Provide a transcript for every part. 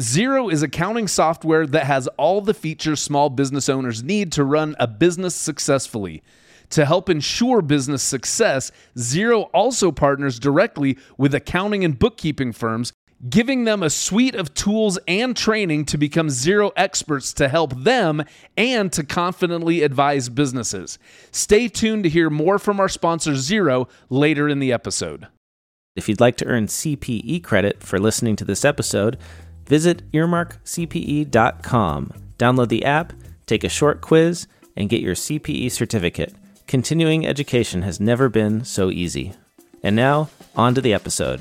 Xero is accounting software that has all the features small business owners need to run a business successfully. To help ensure business success, Xero also partners directly with accounting and bookkeeping firms, giving them a suite of tools and training to become Xero experts to help them and to confidently advise businesses. Stay tuned to hear more from our sponsor, Xero, later in the episode. If you'd like to earn CPE credit for listening to this episode, visit earmarkcpe.com. Download the app, take a short quiz, and get your CPE certificate. Continuing education has never been so easy. And now, on to the episode.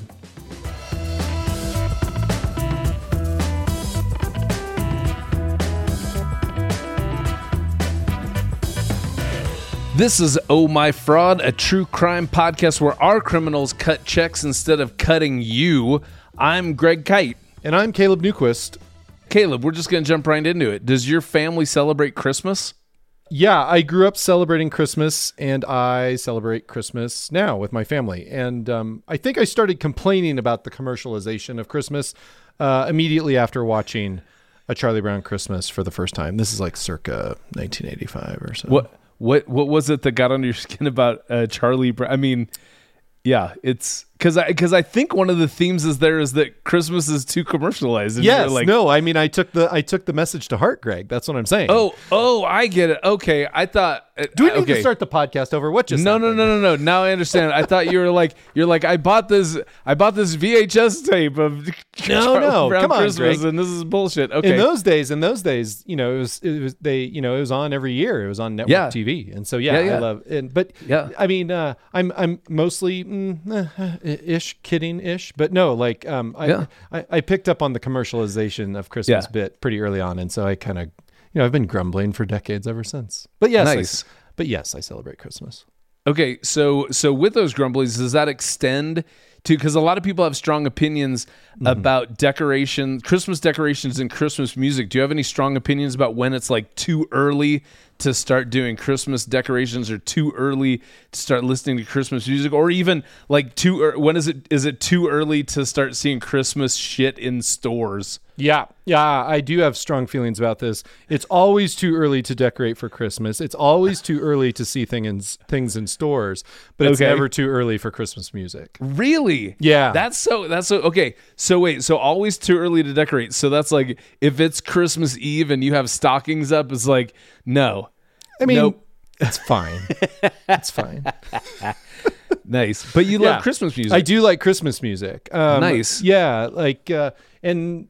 This is Oh My Fraud, a true crime podcast where our criminals cut checks instead of cutting you. I'm Greg Kyte. And I'm Caleb Newquist. Caleb, we're just going to jump right into it. Does your family celebrate Christmas? Yeah, I grew up celebrating Christmas, and I celebrate Christmas now with my family. And um, I think I started complaining about the commercialization of Christmas uh, immediately after watching a Charlie Brown Christmas for the first time. This is like circa 1985 or so. What what what was it that got under your skin about uh, Charlie Brown? I mean, yeah, it's because I because I think one of the themes is there is that Christmas is too commercialized. and Yes, like, no, I mean I took the I took the message to heart, Greg. That's what I'm saying. Oh, oh, I get it. Okay, I thought. uh, do we need okay. to start the podcast over? What just No, no, happened? no, no, no. Now I understand. I thought you were like you're like I bought this I bought this VHS tape of Charlie no. Brown Come on, Christmas Greg. and this is bullshit. Okay. In those days, in those days, you know, it was it was they, you know, it was on every year. It was on network Yeah. TV, and so yeah, Yeah, yeah. I love. And but Yeah. I mean, uh, I'm I'm mostly mm, eh, ish kidding ish, but no, like um, I, Yeah. I I picked up on the commercialization of Christmas Yeah. bit pretty early on, and so I kind of, you know, I've been grumbling for decades ever since. But yes, I- but yes, I celebrate Christmas. Okay, so so with those grumblings, does that extend to because a lot of people have strong opinions Mm-hmm. about decoration, Christmas decorations, and Christmas music. Do you have any strong opinions about when it's like too early to start doing Christmas decorations, or too early to start listening to Christmas music, or even like too ear- when is it is it too early to start seeing Christmas shit in stores? Yeah, yeah, I do have strong feelings about this. It's always too early to decorate for Christmas. It's always too early to see things things in stores, but it's Okay. never too early for Christmas music. Really? Yeah. That's so that's so okay. So wait, so always too early to decorate. So that's like if it's Christmas Eve and you have stockings up, it's like no. I mean, Nope. it's fine. it's fine. Nice. But you Yeah. love Christmas music. I do like Christmas music. Um, Nice. Yeah, like uh, and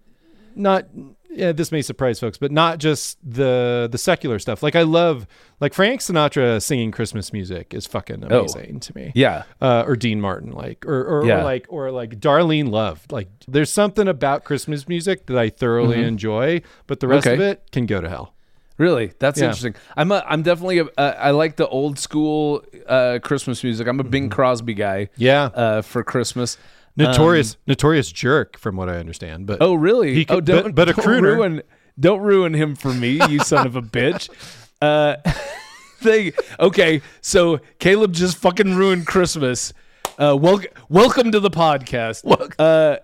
not. Yeah, this may surprise folks, but not just the the secular stuff. Like I love like Frank Sinatra singing Christmas music is fucking Oh. amazing to me. Yeah. uh, or Dean Martin, like, or or, Yeah. or like, or like Darlene Love. Like, there's something about Christmas music that I thoroughly enjoy, but the rest of Mm-hmm. It can go to hell. Really? That's Yeah. interesting. I'm a, I'm definitely a, uh, I like the old school uh, Christmas music. I'm a Bing Crosby guy. Mm-hmm. Yeah, Uh, for Christmas. Notorious, notorious jerk, from what I understand. But Oh, really? He oh, don't, but- but a don't crooner. ruin, don't ruin him for me, you son of a bitch. Uh, they, okay, so Caleb just fucking ruined Christmas. Uh, wel- welcome to the podcast. Uh,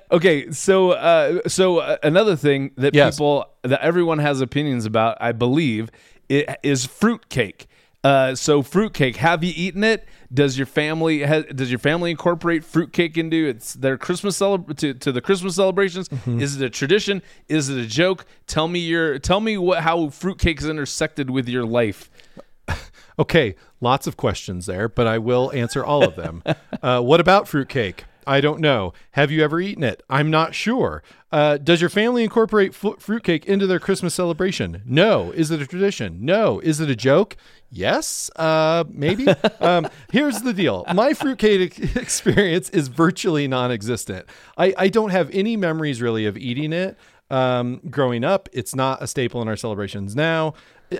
okay, so uh, so uh, another thing that Yes. people that everyone has opinions about, I believe, it is fruitcake. Uh, so fruitcake, have you eaten it? Does your family ha- does your family incorporate fruitcake into its their Christmas celeb- to, to the Christmas celebrations? Is it a tradition? Is it a joke? Tell me your tell me what how fruitcake is intersected with your life. okay, lots of questions there, but I will answer all of them. uh, what about fruitcake? I don't know. Have you ever eaten it? I'm not sure. Uh, does your family incorporate fu- fruitcake into their Christmas celebration? No. Is it a tradition? No. Is it a joke? Yes. Uh, maybe. um, here's the deal my fruitcake ex- experience is virtually non existent. I, I don't have any memories really of eating it um, growing up. It's not a staple in our celebrations now.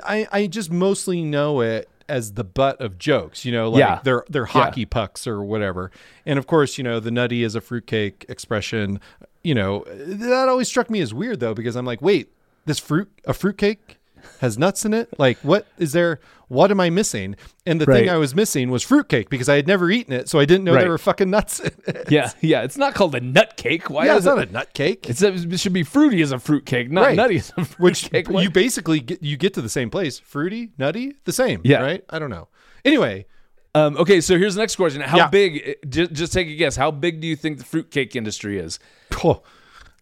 I, I just mostly know it as the butt of jokes, you know, like Yeah. they're they're hockey pucks or whatever. And of course, you know, the nutty is a fruitcake expression. You know, that always struck me as weird though, because I'm like, wait, this fruit a fruitcake has nuts in it? Like, what is there? What am I missing? And the Right. thing I was missing was fruitcake because I had never eaten it, so I didn't know Right. there were fucking nuts in it. Yeah, yeah. It's not called a nut cake. Why yeah, is it's it? not a nut cake. It's a, it should be fruity as a fruitcake, not Right. nutty as a fruit Which cake. you basically get, you get to the same place. Fruity, nutty, the same. Yeah. Right? I don't know. Anyway, Um, okay, so here's the next question: How Yeah. big? Just, just take a guess. How big do you think the fruitcake industry is? oh,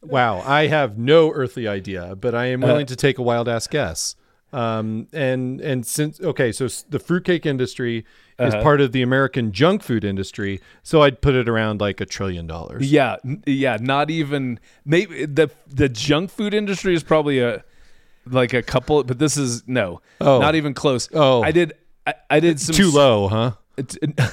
wow, I have no earthly idea, but I am Uh, willing to take a wild ass guess. Um, and and since okay, so the fruitcake industry is Uh-huh. part of the American junk food industry, so I'd put it around like a trillion dollars. Yeah, yeah. Not even maybe the the junk food industry is probably a like a couple, but this is no, Oh. not even close. Oh. I did. I, I did some Too low, huh?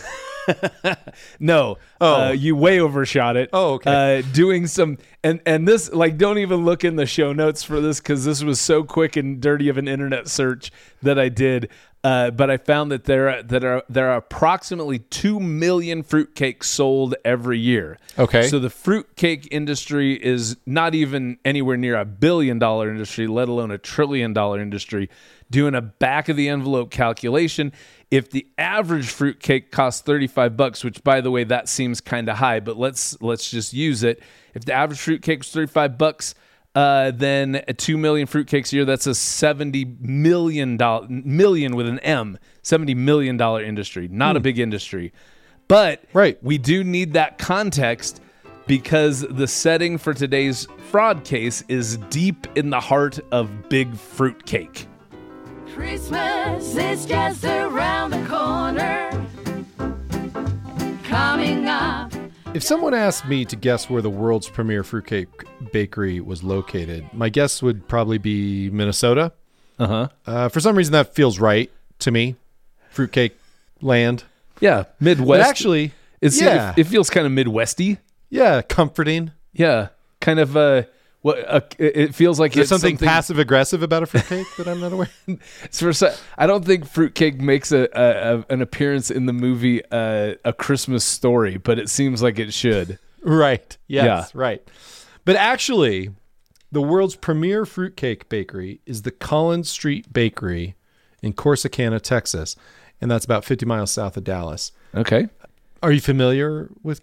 No, Oh. uh, you way overshot it. Oh, okay. Uh, doing some and and this like don't even look in the show notes for this because this was so quick and dirty of an internet search that I did. Uh, but I found that there are, that are there are approximately two million fruitcakes sold every year. Okay. so the fruitcake industry is not even anywhere near a billion dollar industry, let alone a trillion dollar industry. Doing a back of the envelope calculation, if the average fruitcake costs 35 bucks, which by the way that seems kind of high, but let's let's just use it. If the average fruitcake was 35 bucks, uh, then a 2 million fruitcakes a year, that's a 70 million dollar million with an M, 70 million dollar industry. Not a big industry. But Right. we do need that context because the setting for today's fraud case is deep in the heart of big fruitcake. Christmas is just around the corner. Coming up. If someone asked me to guess where the world's premier fruitcake bakery was located, my guess would probably be Minnesota. Uh-huh. Uh, for some reason, that feels right to me. Fruitcake land. Yeah, Midwest. But actually, it's, yeah, it, it feels kind of Midwesty. yeah, comforting. Yeah, kind of uh what uh, it feels like there's there it's something, passive aggressive about a fruitcake that I'm not aware? For I don't think fruitcake makes a, a, a an appearance in the movie uh, A Christmas Story, but it seems like it should. right. Yes. Yeah. Right. But actually, the world's premier fruitcake bakery is the Collins Street Bakery in Corsicana, Texas, and that's about 50 miles south of Dallas. Okay. Are you familiar with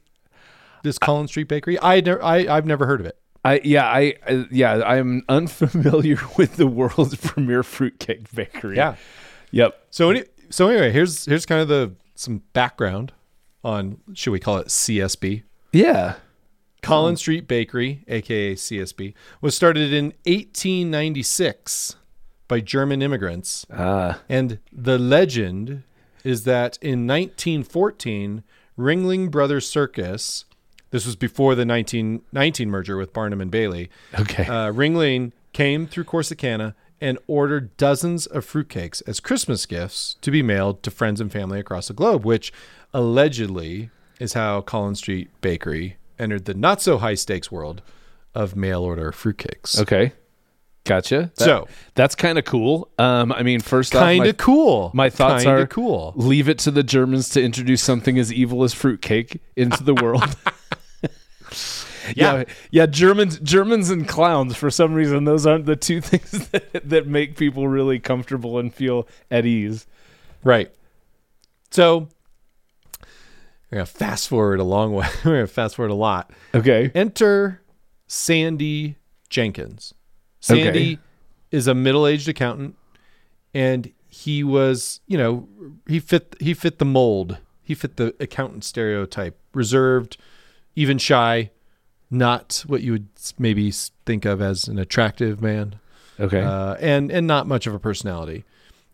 this Collins Street Bakery? I, I I've never heard of it. I yeah I, I yeah I'm unfamiliar with the world's premier fruitcake bakery. Yeah. Yep. So any, so anyway, here's here's kind of the some background on should we call it CSB? Yeah. Collins Street Bakery, aka CSB, was started in 1896 by German immigrants. Ah. And the legend is that in 1914, Ringling Brothers Circus, this was before the 1919 merger with Barnum and Bailey, okay. uh, Ringling came through Corsicana and ordered dozens of fruitcakes as Christmas gifts to be mailed to friends and family across the globe, which allegedly is how Collins Street Bakery entered the not so high stakes world of mail order fruitcakes. okay. Gotcha. That- So- that's kind of cool. Um, I mean, first off, Kind of cool. my thoughts Kinda are cool. Leave it to the Germans to introduce something as evil as fruitcake into the world. yeah, yeah. Germans, Germans, and clowns. For some reason, those aren't the two things that, that make people really comfortable and feel at ease. Right. So we're gonna fast forward a long way. we're gonna fast forward a lot. Okay. Enter Sandy Jenkins. Sandy Okay. is a middle-aged accountant, and he was, you know, he fit he fit the mold. He fit the accountant stereotype: reserved, even shy, not what you would maybe think of as an attractive man Okay. uh, and and not much of a personality.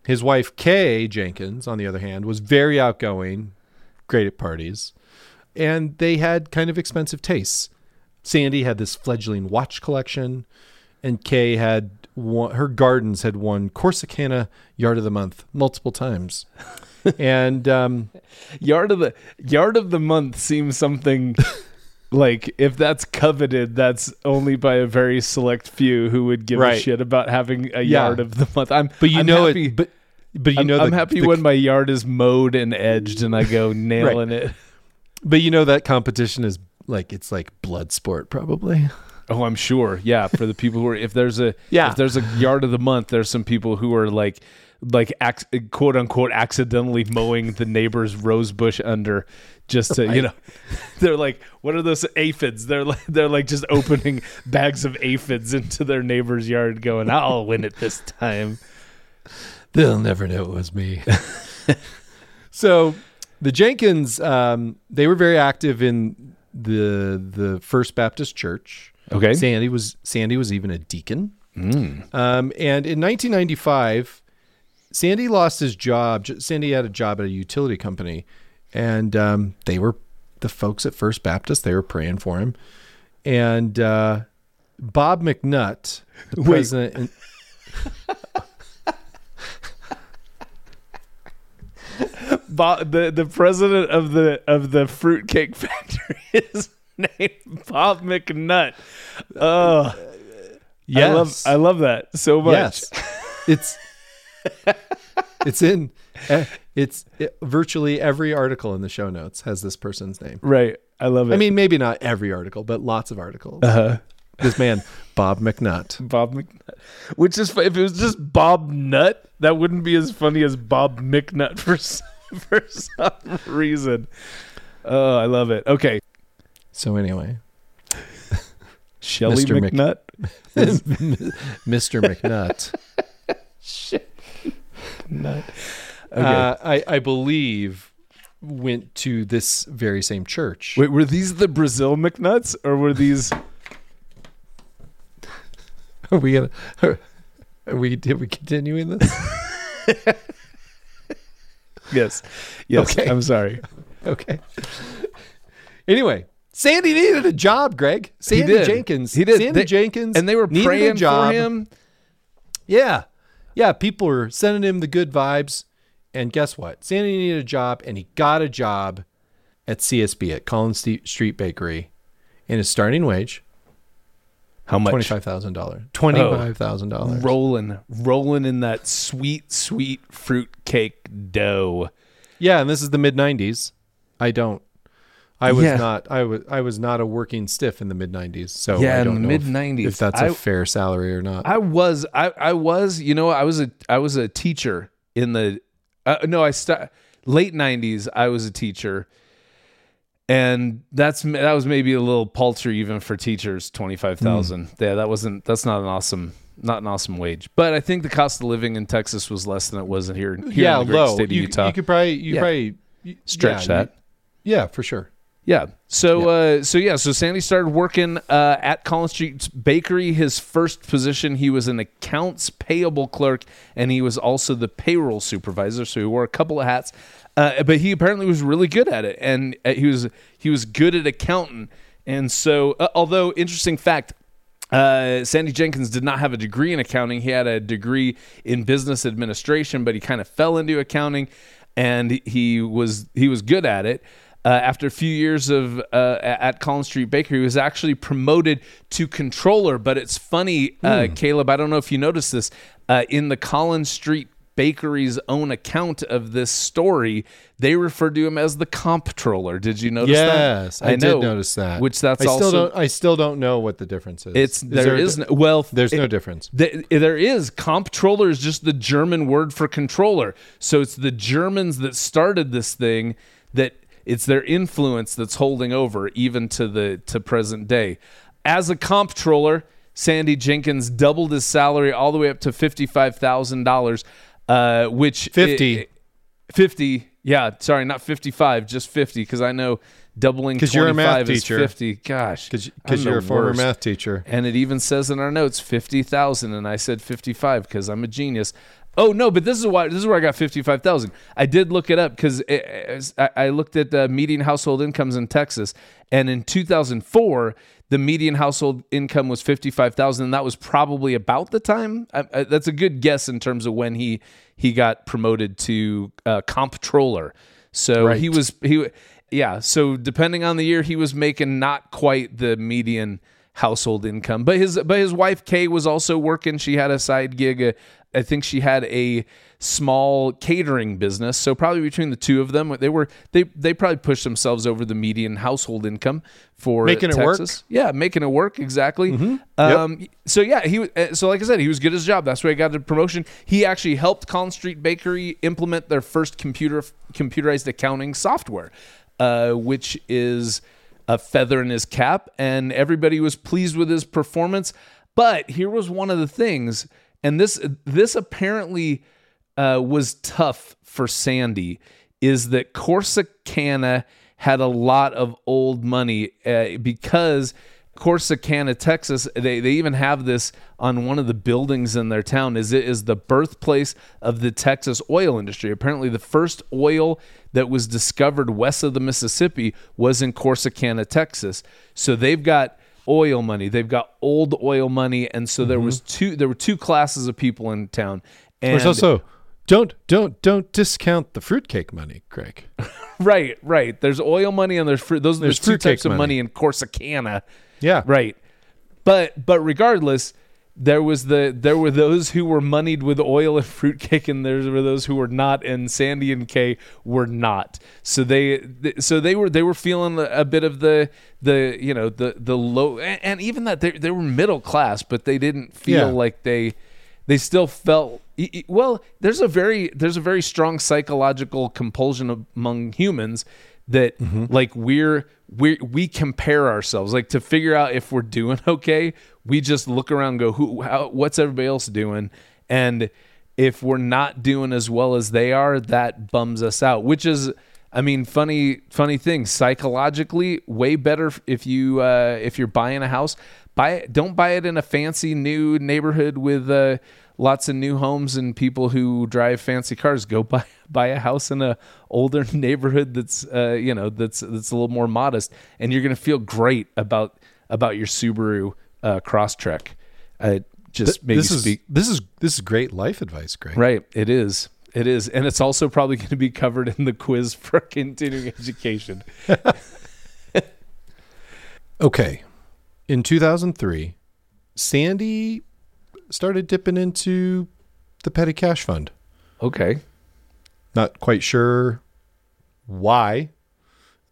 His wife Kay Jenkins, on the other hand, was very outgoing, great at parties, and they had kind of expensive tastes. Sandy had this fledgling watch collection, and Kay had won, her gardens had won Corsicana Yard of the Month multiple times, and um, yard of the yard of the month seems something like if that's coveted, that's only by a very select few who would give a shit about having a Yeah. yard of the month. I'm but you I'm know happy, it, but but you I'm, know I'm happy the- when my yard is mowed and edged and I go nailing it. But you know that competition is like it's like blood sport probably. Oh, I'm sure. Yeah, for the people who are if there's a Yeah. if there's a yard of the month, there's some people who are like like ac- quote unquote accidentally mowing the neighbor's rose bush under just to you know they're like what are those aphids they're like they're like just opening bags of aphids into their neighbor's yard going i'll win it this time They'll never know it was me. so the Jenkins, um, they were very active in the the First Baptist Church. Okay. Sandy was Sandy was even a deacon. Um, and in 1995, Sandy lost his job. Sandy had a job at a utility company, and um, they were the folks at First Baptist. They were praying for him, and uh, Bob McNutt, the Wait. president. and- Bob, the the president of the of the fruitcake factory is named Bob McNutt. Oh, I love Yes. I love that so much. Yes, it's it's in eh, it's it, virtually every article in the show notes has this person's name. Right, I love it. I mean, maybe not every article, but lots of articles. Uh-huh. This man, Bob McNutt. Bob McNutt, which is if it was just Bob Nut, that wouldn't be as funny as Bob McNutt for some, for some reason. Oh, I love it. Okay, So anyway, Shelly McNutt. Mr. McNutt. Nut. Okay. uh, I, I believe went to this very same church. Wait, were these the Brazil McNuts or were these? Are we gonna? Are we? Did we continuing this? Yes, yes. Okay. I'm sorry. Okay. Anyway, Sandy needed a job, Greg. Sandy. Jenkins. He did. Sandy They- Jenkins. And they were praying job. for him. Yeah. Yeah. People were sending him the good vibes. And guess what? Sandy needed a job and he got a job at CSB at Collins Street Bakery. And his starting wage, How much? $25,000. $25,000. Rolling, rolling in that sweet, sweet fruit cake dough. Yeah, and this is the mid '90s. I don't. I was Yeah. not. I was. I was not a working stiff in the mid '90s. So Yeah, I in don't the if- mid-90s. If that's a I- fair salary or not. I was, I, I was, you know, I was a, I was a teacher in the, uh, no, I st- late '90s. I was a teacher, and that's that was maybe a little paltry even for teachers. Twenty five thousand. Yeah, that wasn't. That's not an awesome, not an awesome wage. But I think the cost of living in Texas was less than it was in here. here yeah, in the low. state of you, Utah. you could probably. You Yeah. probably Stretch yeah, that. you- yeah, for sure. Yeah. So uh so yeah, so Sandy started working uh at Collins Street Bakery. His first position, he was an accounts payable clerk and he was also the payroll supervisor, so he wore a couple of hats. Uh, but he apparently was really good at it and uh, he was he was good at accounting. And so uh, although interesting fact, uh, Sandy Jenkins did not have a degree in accounting. He had a degree in business administration, but he kind of fell into accounting, and he was he was good at it. Uh, after a few years of uh, at Collins Street Bakery, he was actually promoted to controller. But it's funny, uh, Caleb. I don't know if you noticed this uh, in the Collins Street Bakery's own account of this story. They referred to him as the comptroller. Did you notice that? Yes, I, did notice that. Which that's I still also don't. I still don't know what the difference is. it's Is there a is no, well There's no difference. Th- there is comptroller is just the German word for controller. So it's the Germans that started this thing that it's their influence that's holding over even to the to present day. As a comptroller, Sandy Jenkins doubled his salary all the way up to fifty five thousand dollars, uh, which 50. i- 50 yeah sorry not 55 just 50 because i know doubling 'Cause you're a math 25 is teacher. 50 gosh Because you're a former worst. math teacher. And it even says in our notes fifty thousand, and I said fifty-five because I'm a genius. Oh no, but this is why this is where I got fifty-five thousand. I did look it up because I, I looked at the median household incomes in Texas, and in 2004, the median household income was fifty-five thousand, and that was probably about the time. I, I, that's a good guess in terms of when he he got promoted to uh, comptroller. So he was he yeah. So depending on the year, he was making not quite the median household income. But his but his wife Kay was also working. She had a side gig. uh, I think she had a small catering business. So probably between the two of them, they were they they probably pushed themselves over the median household income for Making it work. Yeah, making it work exactly. Um, So yeah, he was- uh, so like I said, he was good at his job. That's why he got the promotion. He actually helped Collins Street Bakery implement their first computer computerized accounting software, uh, which is a feather in his cap, and everybody was pleased with his performance. But here was one of the things, and this this apparently uh, was tough for Sandy, is that Corsicana had a lot of old money uh, because Corsicana, Texas, they, they even have this on one of the buildings in their town. Is it is the birthplace of the Texas oil industry. Apparently, the first oil that was discovered west of the Mississippi was in Corsicana, Texas. So they've got oil money. They've got old oil money, and so there mm-hmm. was two. There were two classes of people in town. And There's also don't don't don't discount the fruitcake money, Craig. right, right. There's oil money and there's fruit. Those There's there's two types of money. money in Corsicana. Yeah, Right. But but regardless, there was the there were those who were moneyed with oil and fruitcake, and there were those who were not, and Sandy and Kay were not. So they so they were they were feeling a bit of the the you know the the low and, even that they they were middle class, but they didn't feel Yeah. like they they still felt well there's a very there's a very strong psychological compulsion among humans that mm-hmm. like we're we we compare ourselves like to figure out if we're doing okay we just look around go who how, what's everybody else doing and if we're not doing as well as they are that bums us out which is I mean, funny, funny thing. Psychologically, way better if you uh, if you're buying a house. Buy it. Don't buy it in a fancy new neighborhood with uh, lots of new homes and people who drive fancy cars. Go buy buy a house in a older neighborhood that's uh, you know that's that's a little more modest, and you're gonna feel great about about your Subaru uh, Crosstrek. Uh, just maybe this is speak this is this is great life advice, Craig. Right. It is. It is. And it's also probably going to be covered in the quiz for continuing education. Okay. In 2003, Sandy started dipping into the petty cash fund. Okay. Not quite sure why,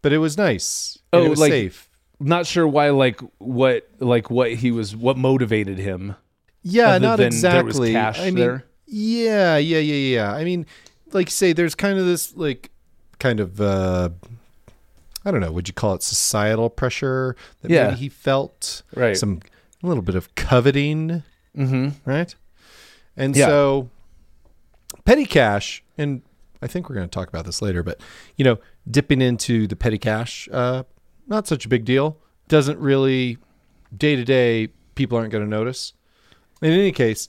but it was nice. Oh, it was like- safe. Not sure why like what like what he was what motivated him. Yeah, not than there was exactly. cash I mean, there? yeah, yeah, yeah, yeah. I mean, like say, there's kind of this like kind of uh I don't know, would you call it societal pressure that Yeah. maybe he felt? Right. Some a little bit of coveting, Mm-hmm. right? And Yeah. so petty cash, and I think we're going to talk about this later, but you know, dipping into the petty cash, uh, not such a big deal. Doesn't really day to day. People aren't going to notice. In any case,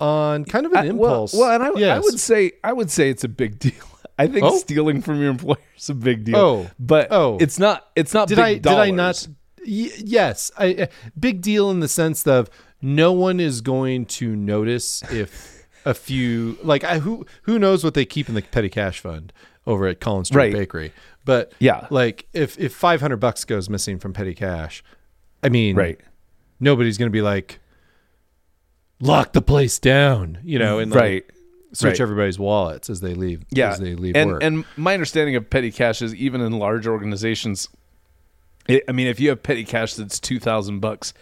on kind of an impulse. Well, and I, I would say I would say it's a big deal. I think Oh? stealing from your employer is a big deal. Oh. but Oh. it's not. It's not. did I did I not? Y- yes, I, uh, big deal in the sense of no one is going to notice if a few like I, who who knows what they keep in the petty cash fund over at Collins Street Right. Bakery. But Yeah. like if if five hundred bucks goes missing from petty cash, I mean, Right. Nobody's going to be like, lock the place down, you know, and like, Right. search Right. everybody's wallets as they leave. Yeah, as they leave and work. and my understanding of petty cash is even in large organizations. It, I mean, if you have petty cash that's two thousand bucks,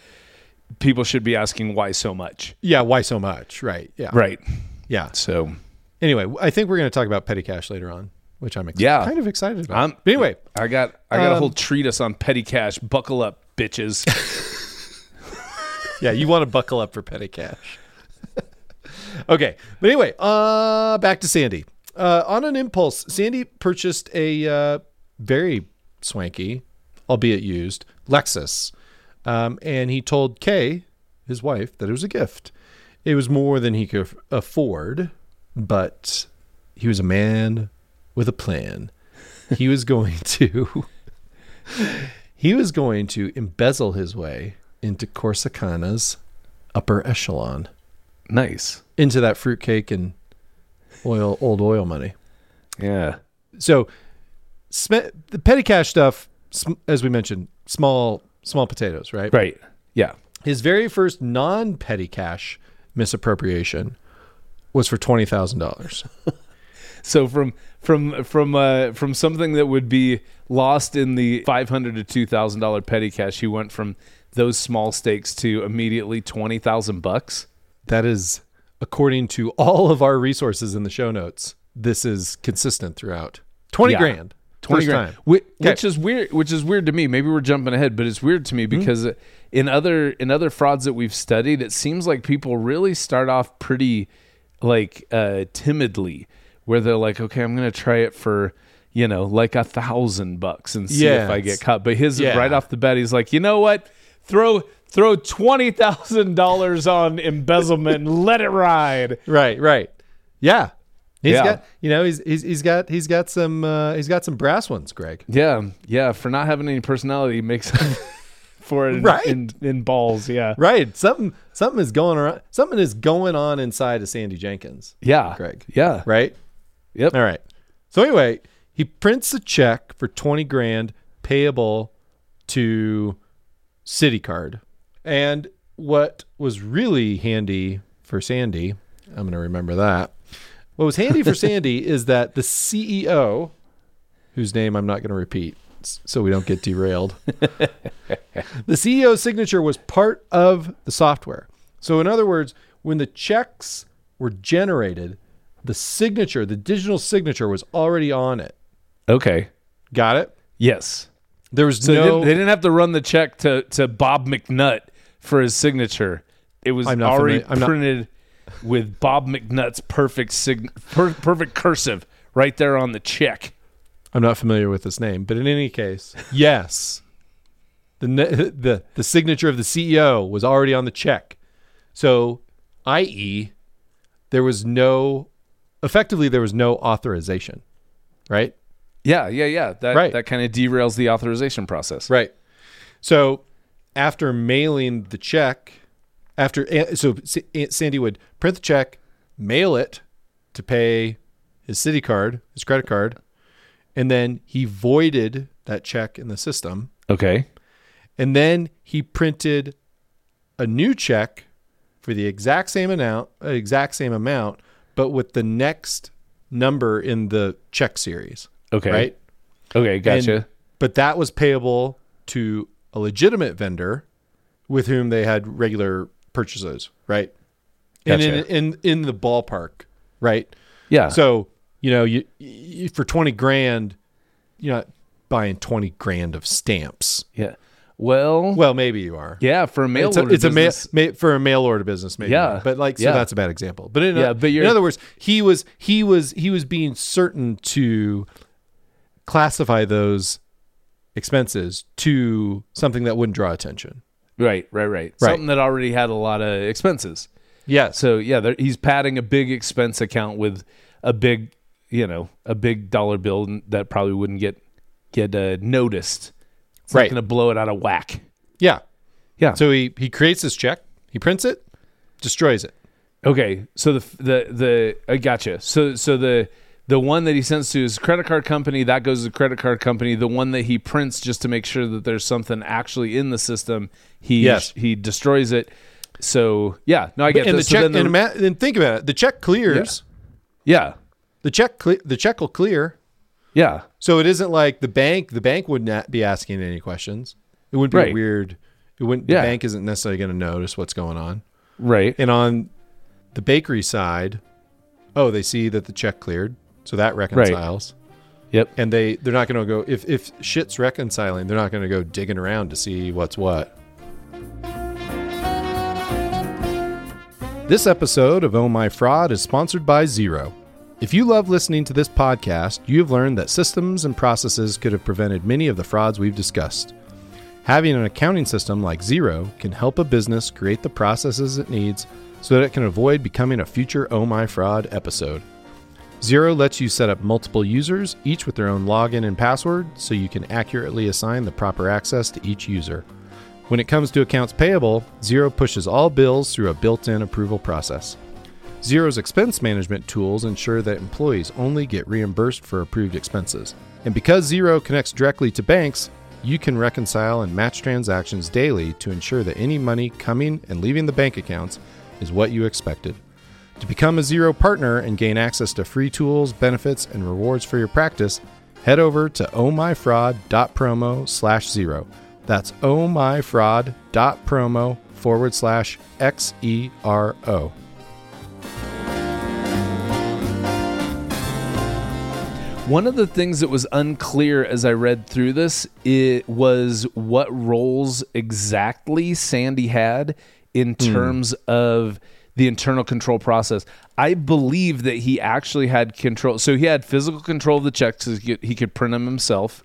people should be asking why so much. yeah, why so much? Right. Yeah. Right. Yeah. So Anyway, I think we're going to talk about petty cash later on, which I'm ex- Yeah. kind of excited about. I'm- but anyway, I got I got a Um, whole treatise on petty cash. Buckle up, bitches. yeah, you want to buckle up for petty cash. okay, but anyway, uh, back to Sandy. Uh, on an impulse, Sandy purchased a uh, very swanky, albeit used, Lexus, um, and he told Kay, his wife, that it was a gift. It was more than he could afford, but he was a man with a plan. He was going to he was going to embezzle his way into Corsicana's upper echelon, nice. into that fruitcake and oil old oil money. Yeah. So sm- the petty cash stuff, sm- as we mentioned, small small potatoes, right? Right. Yeah. His very first non petty cash misappropriation was for twenty thousand dollars. So from from from uh, from something that would be lost in the five hundred to two thousand dollar petty cash, he went from those small stakes to immediately twenty thousand bucks. That is according to all of our resources in the show notes. This is consistent throughout. Twenty Yeah. grand. Twenty First grand, time. Whi- Okay. which is weird. Which is weird to me. Maybe we're jumping ahead, but it's weird to me because in other in other frauds that we've studied, it seems like people really start off pretty like uh, timidly, where they're like, "Okay, I'm going to try it for." You know, like a thousand bucks and see if I get caught. But his Yeah. right off the bat, he's like, you know what? Throw throw twenty thousand dollars on embezzlement and let it ride. Right, right. Yeah. He's Yeah. got you know, he's he's he's got he's got some uh, he's got some brass ones, Greg. Yeah, yeah. For not having any personality makes for it in, Right. in, in balls. Yeah, Right. Something something is going around something is going on inside of Sandy Jenkins. yeah, Greg. Yeah, Right? Yep. All right. So anyway, he prints a check for 20 grand payable to Citicard. And what was really handy for Sandy, I'm going to remember that. What was handy for Sandy is that the CEO, whose name I'm not going to repeat so we don't get derailed, the CEO's signature was part of the software. So, in other words, when the checks were generated, the signature, the digital signature, was already on it. Okay. Got it? Yes. There was So they, no. didn't, they didn't have to run the check to to Bob McNutt for his signature. It was already familiar- I'm not- printed with Bob McNutt's perfect sig- per, perfect cursive right there on the check. I'm not familiar with this name, but in any case, yes, the the the signature of the CEO was already on the check. So, i.e., there was no, effectively, there was no authorization, right? Yeah, yeah, yeah. That Right. that kind of derails the authorization process. Right. So, after mailing the check, after eh, so Aunt Sandy would print the check, mail it to pay his city card, his credit card, and then he voided that check in the system. Okay. And then he printed a new check for the exact same amount, uh, exact same amount, but with the next number in the check series. Okay. Right. Okay. And- Gotcha. but that was payable to a legitimate vendor with whom they had regular purchases, right? And in, Gotcha. in in the ballpark, right? yeah. So you know, you, you for twenty grand, you're not buying twenty grand of stamps. yeah. Well. Well, maybe you are. yeah. For a mail it's a, order it's a mail, business- ma- for a mail order business, maybe. Yeah. but like, so Yeah. that's a bad example. But in, Yeah, but in other words, he was he was he was being certain to classify those expenses to something that wouldn't draw attention. Right, right, right, Right. Something that already had a lot of expenses. Yeah. So yeah, he's padding a big expense account with a big, you know, a big dollar bill that probably wouldn't get get uh, noticed. It's Right. not going to blow it out of whack. yeah. Yeah. So he he creates this check, he prints it, destroys it. Okay, so the the the I gotcha. So so the the one that he sends to his credit card company that goes to the credit card company. The one that he prints just to make sure that there's something actually in the system, he Yes. he destroys it. So yeah, no, I get and the this. So check then the- and, ima- and think about it. The check clears. yeah, The check cle- the check will clear. Yeah, So it isn't like the bank. The bank would not be asking any questions. It wouldn't be Right. weird. It wouldn't. Yeah. The bank isn't necessarily going to notice what's going on. right. And on the bakery side, oh, they see that the check cleared, so that reconciles. Yep. And they they're not going to go if if shit's reconciling, they're not going to go digging around to see what's what. This episode of Oh My Fraud is sponsored by Xero. If you love listening to this podcast, you have learned that systems and processes could have prevented many of the frauds we've discussed. Having an accounting system like Xero can help a business create the processes it needs so that it can avoid becoming a future Oh My Fraud episode. Xero lets you set up multiple users, each with their own login and password, so you can accurately assign the proper access to each user. When it comes to accounts payable, Xero pushes all bills through a built in approval process. Xero's expense management tools ensure that employees only get reimbursed for approved expenses. And because Xero connects directly to banks, you can reconcile and match transactions daily to ensure that any money coming and leaving the bank accounts is what you expected. To become a Xero partner and gain access to free tools, benefits, and rewards for your practice, head over to ohmyfraud.promo slash zero. That's ohmyfraud.promo forward slash X E R O. One of the things that was unclear as I read through this it was what roles exactly Sandy had in terms of the internal control process. I believe that he actually had control. So he had physical control of the checks. He could, he could print them himself.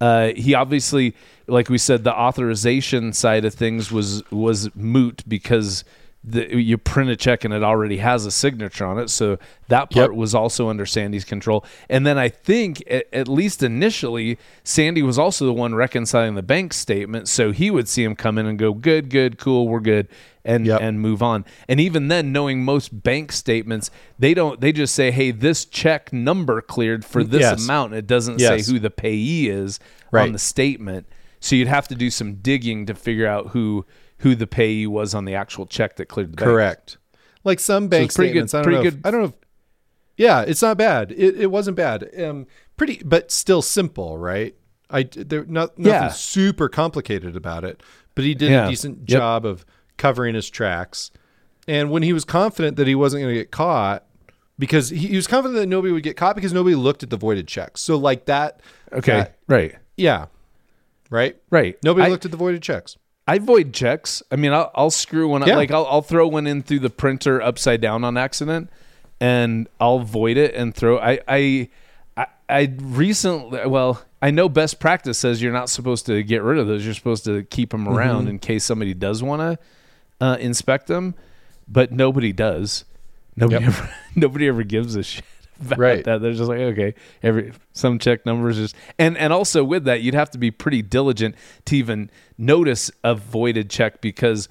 Uh, he obviously, like we said, the authorization side of things was was moot because the, you print a check and it already has a signature on it. So that part Yep. was also under Sandy's control. And then I think, at, at least initially, Sandy was also the one reconciling the bank statement. So he would see him come in and go, "Good, good, cool, we're good," and Yep. and move on. And even then, knowing most bank statements, they don't. They just say, "Hey, this check number cleared for mm, this Yes. amount." It doesn't Yes. say who the payee is Right. on the statement. So you'd have to do some digging to figure out who who the payee was on the actual check that cleared the bank. Correct. Like some bank it's pretty good- statements. I don't pretty know. if- good- I don't know. If, yeah, it's not bad. It, it wasn't bad. Um, pretty, but still simple, right? I there not nothing Yeah. super complicated about it, but he did Yeah. a decent Yep. job of covering his tracks. And when he was confident that he wasn't going to get caught, because he, he was confident that nobody would get caught because nobody looked at the voided checks. So like that. Okay. that- right. yeah. Right. Right. Nobody I, looked at the voided checks. I void checks. I mean, I'll, I'll screw one. up. Yeah. Like I'll, I'll throw one in through the printer upside down on accident, and I'll void it and throw. I I I, I recently. Well, I know best practice says you're not supposed to get rid of those. You're supposed to keep them around Mm-hmm. in case somebody does want to uh, inspect them, but nobody does. Nobody Yep. ever. Nobody ever gives a shit. About Right. that they're just like okay every some check numbers just and and also with that you'd have to be pretty diligent to even notice a voided check because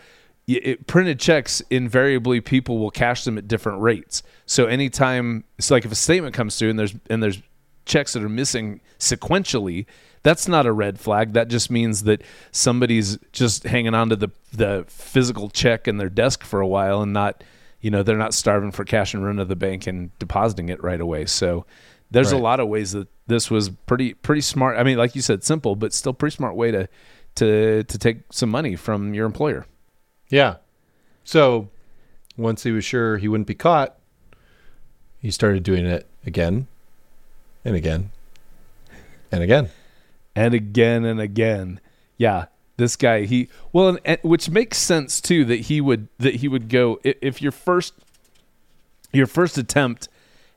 it, printed checks invariably people will cash them at different rates so anytime it's like if a statement comes through and there's and there's checks that are missing sequentially that's not a red flag that just means that somebody's just hanging on to the the physical check in their desk for a while and not you know they're not starving for cash and run to the bank and depositing it right away. So there's a lot of ways that this was pretty pretty smart. I mean like you said simple but still pretty smart way to to to take some money from your employer. Yeah. So once he was sure he wouldn't be caught, he started doing it again and again and again. and again and again. Yeah this guy he well and, which makes sense too that he would that he would go if your first your first attempt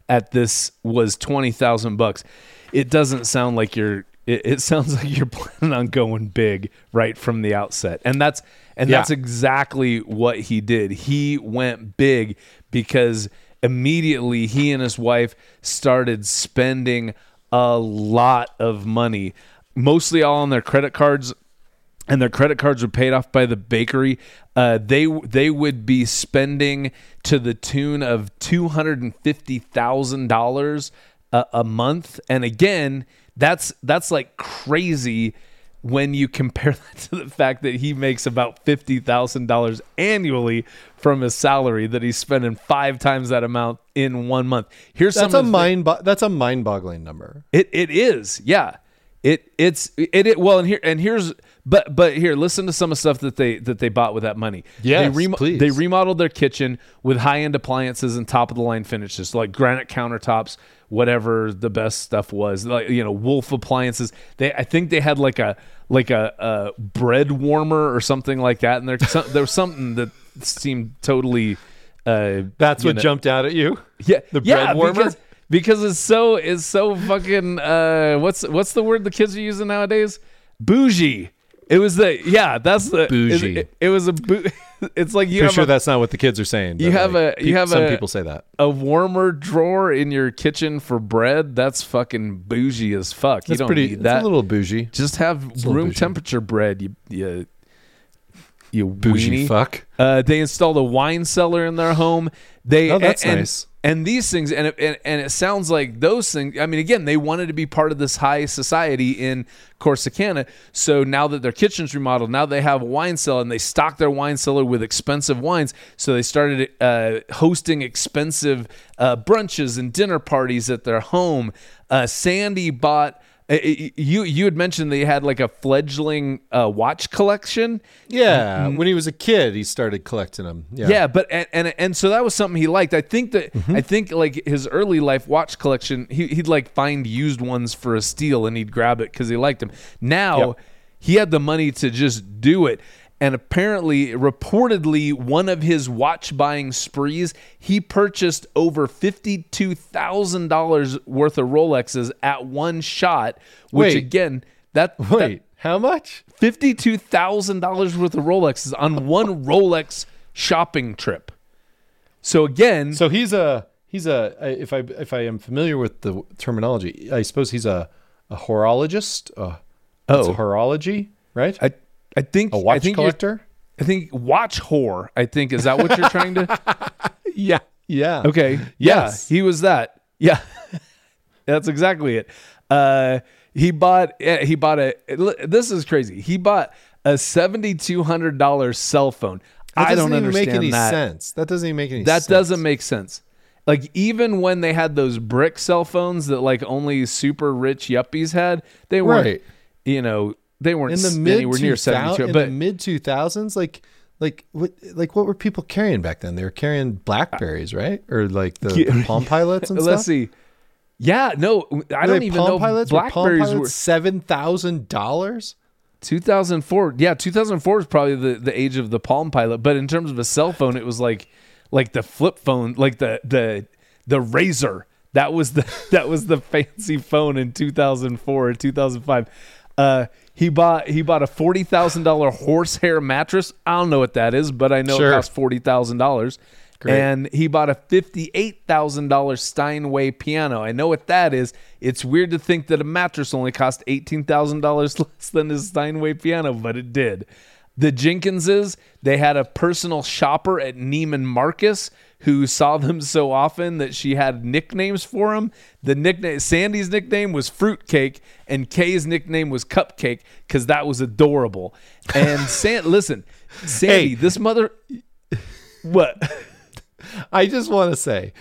at this was 20,000 bucks it doesn't sound like you're it, it sounds like you're planning on going big right from the outset and that's and Yeah. that's exactly what he did he went big because immediately he and his wife started spending a lot of money mostly all on their credit cards and their credit cards were paid off by the bakery, uh, they they would be spending to the tune of two hundred and fifty thousand dollars a month. And again, that's that's like crazy when you compare that to the fact that he makes about fifty thousand dollars annually from his salary that he's spending five times that amount in one month. Here's That's some a of the thi- mind bo- that's a mind-boggling number. it it is, yeah. It it's it, it well and here and here's but but here listen to some of the stuff that they that they bought with that money. Yes, they please. They remodeled their kitchen with high end appliances and top of the line finishes like granite countertops, whatever the best stuff was. Like you know Wolf appliances. They I think they had like a like a, a bread warmer or something like that. And there some, there was something that seemed totally. Uh, That's what know- jumped out at you. yeah, The yeah, bread warmer? because, because it's so it's so fucking uh what's what's the word the kids are using nowadays? Bougie. It was the yeah, that's the Bougie. It, it was a boo, it's like you Pretty sure a, that's not what the kids are saying. You have like, a- you have some a- people say that. a warmer drawer in your kitchen for bread. That's fucking bougie as fuck. That's you don't pretty. need It's that. a little bougie. Just have room bougie. temperature bread. You you you Bougie weenie. fuck. Uh, they installed a wine cellar in their home. They Oh, that's and, nice. And these things and it, and, and it sounds like those things i mean again they wanted to be part of this high society in corsicana. So now that their kitchen's remodeled now they have a wine cellar and they stock their wine cellar with expensive wines. So they started uh, hosting expensive uh, brunches and dinner parties at their home. Uh, sandy bought you you had mentioned they had like a fledgling uh, watch collection Yeah, when he was a kid, he started collecting them. Yeah, yeah, but and, and and so that was something he liked. I think that I think like his early life watch collection, he, he'd like find used ones for a steal and he'd grab it because he liked them. Now Yep. he had the money to just do it. And apparently, reportedly, one of his watch buying sprees, he purchased over fifty-two thousand dollars worth of Rolexes at one shot. Which Wait. again, that Wait, how much? fifty-two thousand dollars worth of Rolexes on one Rolex shopping trip. So again, So he's a he's a if I if I am familiar with the terminology, I suppose he's a a horologist. Uh, Oh. horology, right? I I think a watch I think collector. I think watch whore. I think is that what you're trying to? Yeah, yeah. Okay. Yes. Yeah, he was that. Yeah. That's exactly it. Uh, he bought. yeah, He bought a. This is crazy. He bought a seventy two hundred dollars cell phone. That I doesn't don't even understand make any that. sense. That doesn't even make any sense. That sense. doesn't make sense. Like even when they had those brick cell phones that like only super rich yuppies had, they weren't. Right. You know, they weren't in the mid anywhere near seventy two. in But the mid two thousands, like like what like what were people carrying back then? They were carrying Blackberries, right? Or like the, the Palm Pilots and let's stuff. see. Yeah, no, I don't even Palm know Pilots were Palm Blackberries Pilots were seven thousand dollars. 2004 yeah 2004 is probably the, the age of the palm pilot but in terms of a cell phone it was like like the flip phone like the the the razor that was the that was the fancy phone in 2004 or 2005 uh he bought he bought a forty thousand dollar horsehair mattress. I don't know what that is, but I know Sure. it cost forty thousand dollars. And he bought a fifty-eight thousand dollar Steinway piano. I know what that is. It's weird to think that a mattress only cost eighteen thousand dollars less than his Steinway piano, but it did. The Jenkinses, they had a personal shopper at Neiman Marcus who saw them so often that she had nicknames for them. The nickname Sandy's nickname was Fruitcake, and Kay's nickname was Cupcake because that was adorable. And San, listen, Sandy, Hey. this mother, what? I just want to say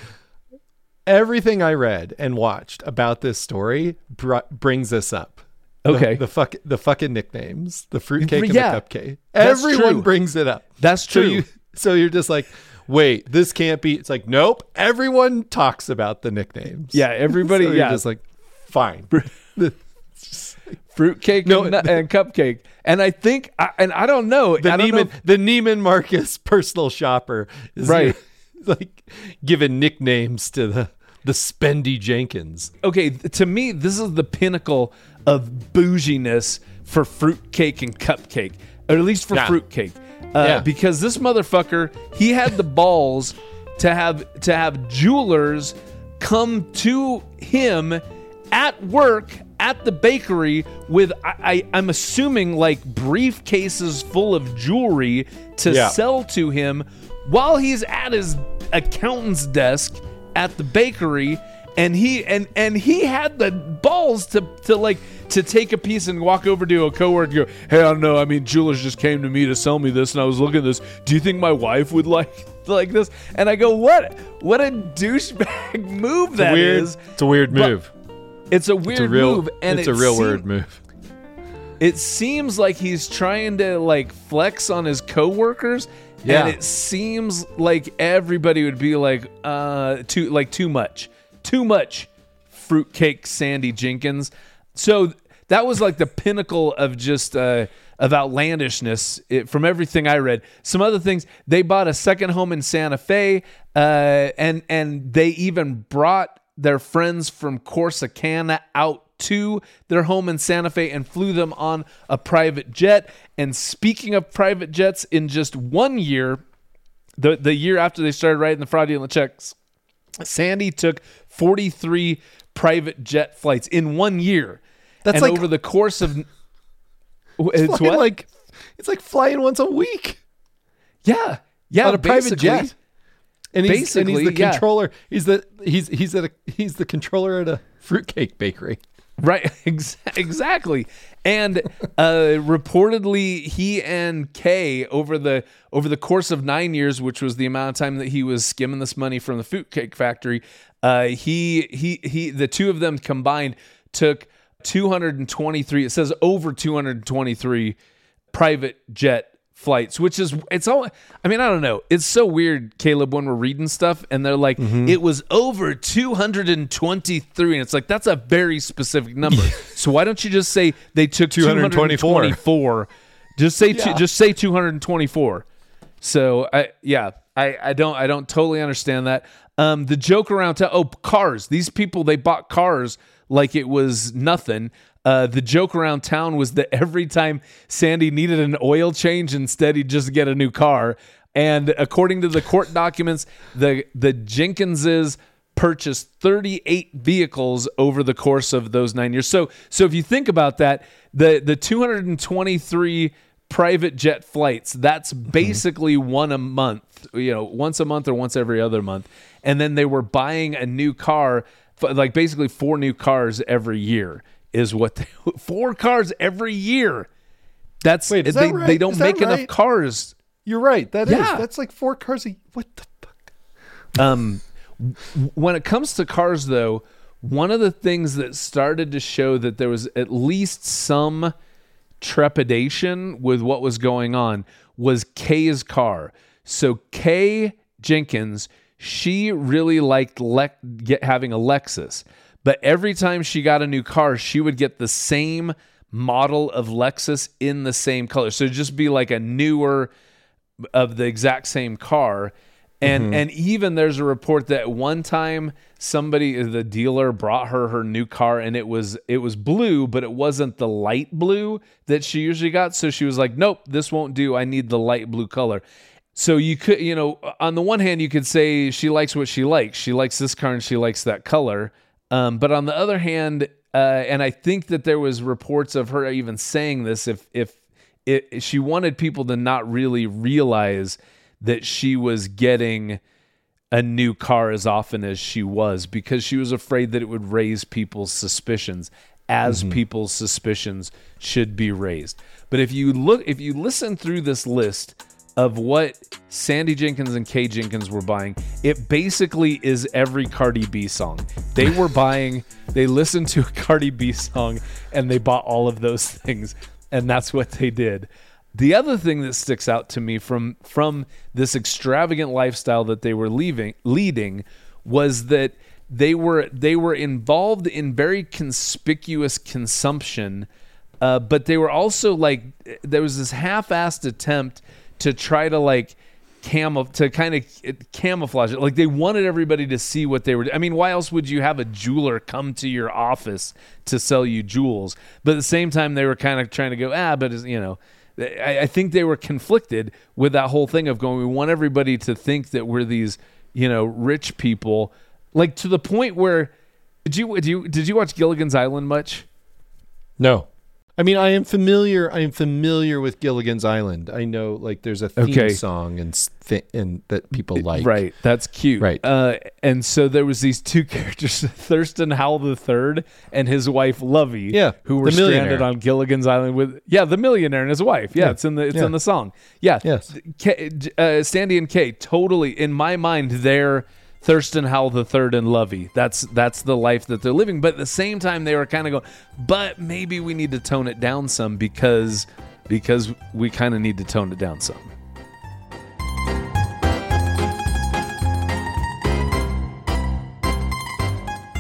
everything I read and watched about this story br- brings this up. Okay. The, fuck the fucking nicknames, the fruitcake and the cupcake. Everyone brings it up. That's So true. you so you're just like, wait, this can't be. It's like, nope. Everyone talks about the nicknames. Yeah, everybody. So yeah, just like, fine. fruitcake No, and, nu- and cupcake. And I think, I, and I don't know, The I don't know Neiman, the Neiman Marcus personal shopper is Right. like giving nicknames to the the Spendy Jenkins. okay, to me, this is the pinnacle of bouginess for fruitcake and cupcake, or at least for Yeah. fruitcake, uh, Yeah. because this motherfucker he had the balls to have to have jewelers come to him at work at the bakery with I, I I'm assuming like briefcases full of jewelry to Yeah. sell to him while he's at his accountant's desk at the bakery and he and and he had the balls to to like to take a piece and walk over to a coworker and go hey i don't know i mean jewelers just came to me to sell me this and i was looking at this do you think my wife would like like this and i go what what a douchebag move that weird. is It's a weird But move. it's a weird It's a real. move and it's it a real seem- weird move. it seems like he's trying to like flex on his coworkers Yeah. and it seems like everybody would be like uh too like too much too much fruitcake sandy jenkins so that was like the pinnacle of just uh of outlandishness it, from everything i read some other things they bought a second home in santa fe uh and and they even brought their friends from corsicana out to their home in Santa Fe and flew them on a private jet. And speaking of private jets, in just one year, the, the year after they started writing the fraudulent checks, Sandy took 43 private jet flights in one year. That's and like- over the course of it's what? like it's like flying once a week yeah, yeah, on a private jet. and he's, and he's Basically, the yeah. controller. He's the he's he's at a he's the controller at a fruitcake bakery. Right, exactly. And uh, reportedly, he and Kay over the over the course of nine years, which was the amount of time that he was skimming this money from the fruitcake factory, uh, he he he the two of them combined took 223. It says over 223 private jet flights, which is it's all. I mean, I don't know. It's so weird, Caleb, when we're reading stuff and they're like, it was over 223, and it's like that's a very specific number. so why don't you just say they took 224? 224? Just say two, just say 224. So I yeah I I don't I don't totally understand that. Um, the joke around to oh cars these people they bought cars like it was nothing. Uh, the joke around town was that every time Sandy needed an oil change, instead he'd just get a new car. And according to the court documents, the the Jenkinses purchased 38 vehicles over the course of those nine years. So so if you think about that, the the 223 private jet flights, that's basically one a month, you know, once a month or once every other month. And then they were buying a new car, like basically four new cars every year is what they, four cars every year. That's Wait, is that they, right? they don't Is that make enough cars You're right. That is Yeah. that's like four cars. A, what the fuck? Um, when it comes to cars, though, one of the things that started to show that there was at least some trepidation with what was going on was Kay's car. So Kay Jenkins, she really liked le- get, having a Lexus, but every time she got a new car, she would get the same model of Lexus in the same color. So it'd just be like a newer of the exact same car. And mm-hmm. and even there's a report that one time somebody the dealer brought her her new car and it was it was blue but it wasn't the light blue that she usually got so she was like nope this won't do I need the light blue color. So you could you know on the one hand you could say she likes what she likes. She likes this car and she likes that color. Um, but on the other hand uh, and I think that there was reports of her even saying this if if it, she wanted people to not really realize that she was getting a new car as often as she was because she was afraid that it would raise people's suspicions as people's suspicions should be raised. But if you look if you listen through this list of what Sandy Jenkins and Kay Jenkins were buying, it basically is every Cardi B song. They were buying, they listened to a Cardi B song and they bought all of those things. And that's what they did. The other thing that sticks out to me from from this extravagant lifestyle that they were leaving leading was that they were they were involved in very conspicuous consumption, uh, but they were also like there was this half-assed attempt to try to like camuf to kind of camouflage it. Like they wanted everybody to see what they were. I mean, why else would you have a jeweler come to your office to sell you jewels? But at the same time, they were kind of trying to go ah, but you know. I, I think they were conflicted with that whole thing of going. We want everybody to think that we're these, you know, rich people, like to the point where. Did you did you did you watch Gilligan's Island much? No. I mean, I am familiar. I am familiar with Gilligan's Island. I know, like, there's a theme Okay. song and thi- and that people like. Right, that's cute. Right. uh, and so there was these two characters, Thurston Howell the third and his wife Lovey, Yeah, who were stranded on Gilligan's Island with yeah, the millionaire and his wife. Yeah, Yeah. it's in the it's Yeah. in the song. Yeah, Yes. K, uh, Sandy and Kay, totally in my mind, they're Thurston Howell the third and Lovey. That's that's the life that they're living. But at the same time, they were kind of going, but maybe we need to tone it down some because because we kind of need to tone it down some.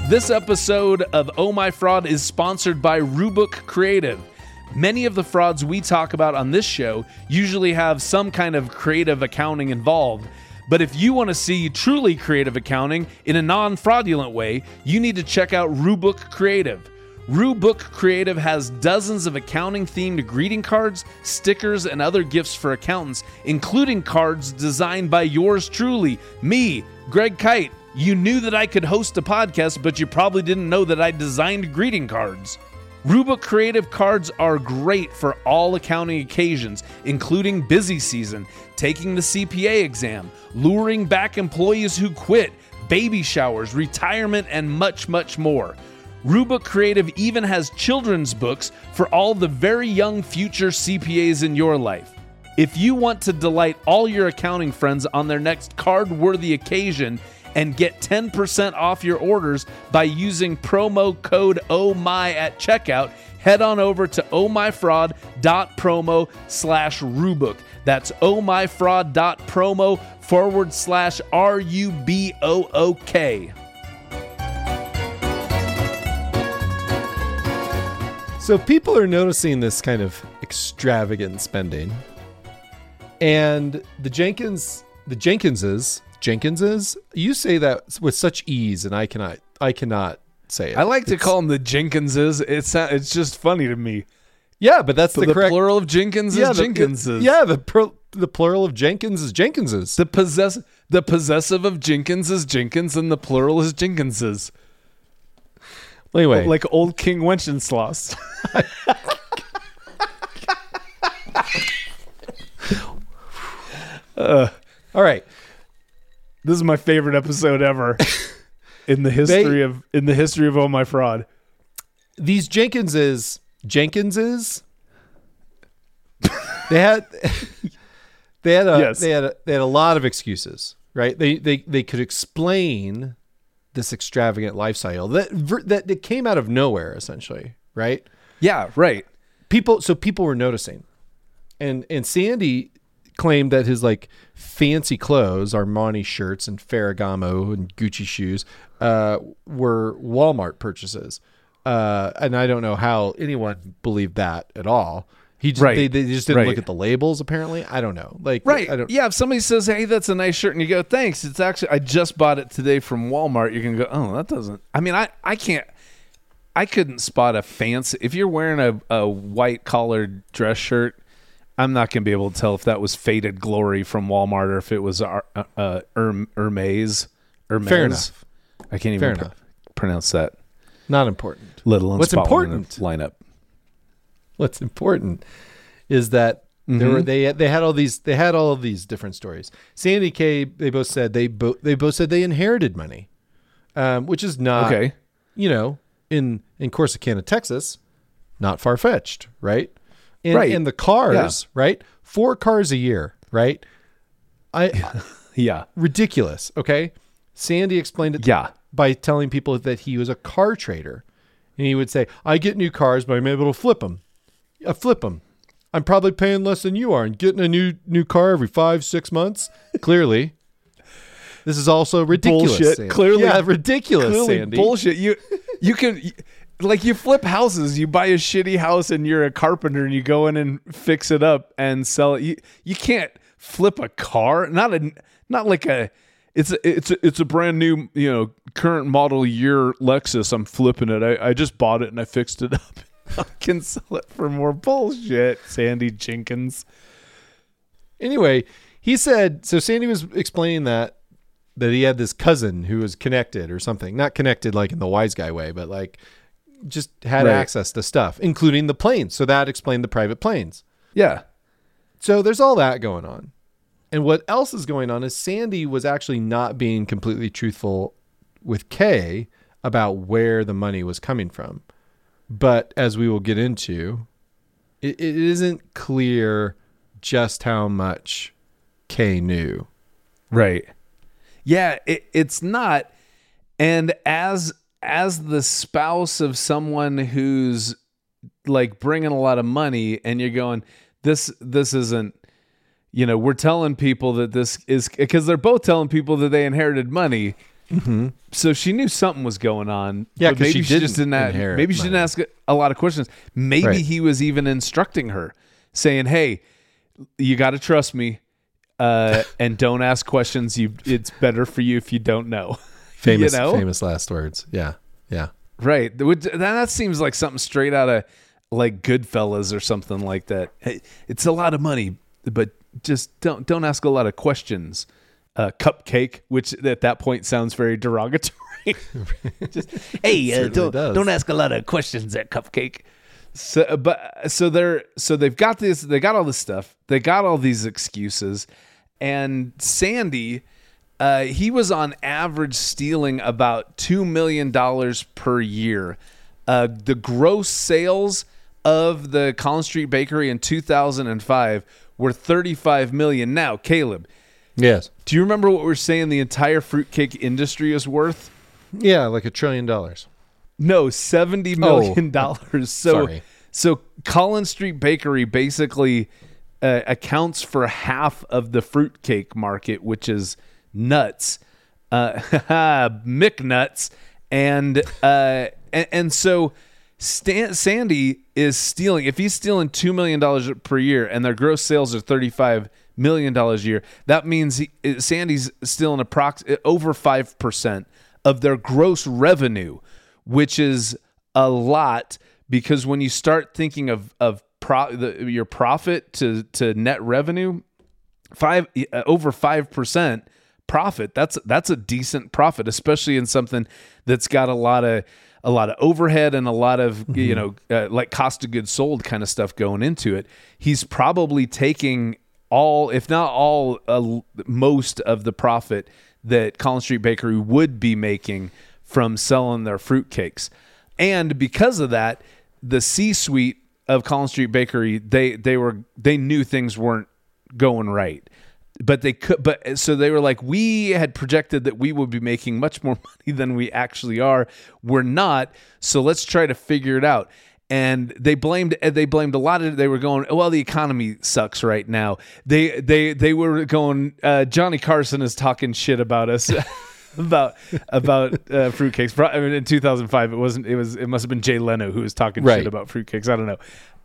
This episode of Oh My Fraud is sponsored by Rubook Creative. Many of the frauds we talk about on this show usually have some kind of creative accounting involved. But if you want to see truly creative accounting in a non fraudulent way, you need to check out Rubook Creative. Rubook Creative has dozens of accounting themed greeting cards, stickers, and other gifts for accountants, including cards designed by yours truly, me, Greg Kyte. You knew that I could host a podcast, but you probably didn't know that I designed greeting cards. Rubook Creative Cards are great for all accounting occasions, including busy season, taking the CPA exam, luring back employees who quit, baby showers, retirement, and much, much more. Rubook Creative even has children's books for all the very young future CPAs in your life. If you want to delight all your accounting friends on their next card worthy occasion and get 10% off your orders by using promo code OMY at checkout, head on over to ohmyfraud.promo slash Rubook. That's ohmyfraud.promo forward slash R U B O O K. So people are noticing this kind of extravagant spending. And the Jenkins the Jenkinses Jenkinses, you say that with such ease and I cannot I cannot say it. I like to It's- call them the Jenkinses. It's it's just funny to me. Yeah, but that's The, the, correct plural of Jenkins yeah, is the- Jenkinses. yeah, the the plural of Jenkins is Jenkinses. The possess the possessive of Jenkins is Jenkins, and the plural is Jenkinses. anyway, Like old King Wenceslas. Uh. all right. This is my favorite episode ever in the history of in the history of Oh My Fraud. these Jenkinses, Jenkinses, they had they had a Yes. they had a, they had a lot of excuses, right? They they they could explain this extravagant lifestyle that that that came out of nowhere, essentially, right? Yeah, right. People, so people were noticing, and and Sandy claimed that his like fancy clothes, Armani shirts and Ferragamo and Gucci shoes, uh, were Walmart purchases. Uh, and I don't know how anyone believed that at all. He just Right. they, they just didn't Right. look at the labels. Apparently, I don't know. Like Right. I don't, Yeah, if somebody says, "Hey, that's a nice shirt," and you go, "Thanks," it's actually I just bought it today from Walmart. You're gonna go, "Oh, that doesn't." I mean, I I can't. I couldn't spot a fancy. If you're wearing a, a white collared dress shirt, I'm not gonna be able to tell if that was Faded Glory from Walmart or if it was uh, uh, Hermes. Hermes. Fair enough. I can't even pr- pronounce that. Not important. Let alone What's spot one in a important? lineup. what's important is that there were they they had all these they had all of these different stories. Sandy Kay they both said they both they both said they inherited money, um, which is not Okay. You know, in in Corsicana, Texas, not far fetched, right? And, Right. And the cars, right? Four cars a year, right? I Yeah. ridiculous. Okay, Sandy explained it Yeah. by telling people that he was a car trader. And he would say, I get new cars, but I'm able to flip them. I uh, flip them. I'm probably paying less than you are and getting a new new car every five, six months. Clearly. This is also ridiculous. Bullshit. Sandy. Clearly- Yeah, ridiculous, Clearly Sandy. bullshit. You you can like you flip houses. You buy a shitty house and you're a carpenter and you go in and fix it up and sell it. You you can't flip a car. Not a not like a it's a, it's a, it's a brand new you know current model year Lexus. I'm flipping it. I, I just bought it and I fixed it up. I can sell it for more bullshit. Sandy Jenkins. Anyway, he said so Sandy was explaining that that he had this cousin who was connected or something. Not connected like in the wise guy way, but like just had Right. access to stuff, including the planes. So that explained the private planes. Yeah. So there's all that going on. And what else is going on is Sandy was actually not being completely truthful with Kay about where the money was coming from. But as we will get into, it, it isn't clear just how much Kay knew. Right. Yeah, it, it's not. And as as the spouse of someone who's like bringing a lot of money, and you're going, this this isn't. You know, we're telling people that this is because they're both telling people that they inherited money. So she knew something was going on. Mm-hmm. Yeah, maybe she just didn't didn't. a- maybe she didn't ask a lot of questions. Maybe Right. he was even instructing her, saying, "Hey, you got to trust me, uh, and don't ask questions. You, it's better for you if you don't know." Famous, you know? famous last words. Yeah, yeah. right? That, that seems like something straight out of like Goodfellas or something like that. Hey, it's a lot of money, but just don't don't ask a lot of questions. Uh, cupcake, which at that point sounds very derogatory. just hey, uh, don't does. don't ask a lot of questions at Cupcake. So, but so they're so they've got this. They got all this stuff. They got all these excuses, and Sandy, uh, he was on average stealing about two million dollars per year. Uh, the gross sales of the Collins Street Bakery in 2005 were 35 million. Now, Caleb, Yes. do you remember what we are saying the entire fruitcake industry is worth? Yeah, like a trillion dollars. No, seventy million dollars. so, Sorry. so Collins Street Bakery basically uh, accounts for half of the fruitcake market, which is nuts, uh, McNuts, and uh, and, and so Stan, Sandy is stealing. If he's stealing two million dollars per year, and their gross sales are thirty five million dollars a year, that means he, Sandy's stealing approx over five percent of their gross revenue, which is a lot because when you start thinking of of pro, the, your profit to to net revenue, five uh, over five percent profit. That's that's a decent profit, especially in something that's got a lot of a lot of overhead and a lot of you know uh, like cost of goods sold kind of stuff going into it. He's probably taking all, if not all, uh, most of the profit that Collins Street Bakery would be making from selling their fruitcakes. And because of that, the C-suite of Collins Street Bakery, they they were they knew things weren't going right. But they could but so they were like we had projected that we would be making much more money than we actually are. We're not. So let's try to figure it out. And they blamed they blamed a lot of they were going well the economy sucks right now. They they they were going uh, Johnny Carson is talking shit about us. about about uh, fruitcakes. I mean, in 2005, it wasn't. It was. It must have been Jay Leno who was talking Right. shit about fruitcakes. I don't know.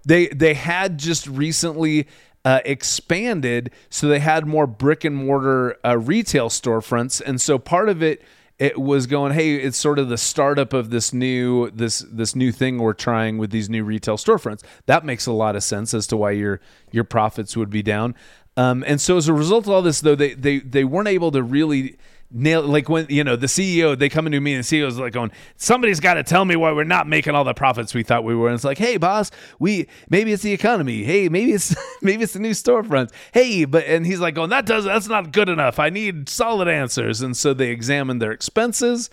They they had just recently uh, expanded, so they had more brick and mortar uh, retail storefronts, and so part of it it was going, hey, it's sort of the startup of this new this this new thing we're trying with these new retail storefronts. That makes a lot of sense as to why your your profits would be down. Um, and so as a result of all this, though, they they they weren't able to really nail like when you know the CEO they come into me and the CEO is like going somebody's got to tell me why we're not making all the profits we thought we were. And it's like hey boss we maybe it's the economy. Hey maybe it's maybe it's the new storefronts. Hey but and he's like going that does that's not good enough. I need solid answers. And so they examined their expenses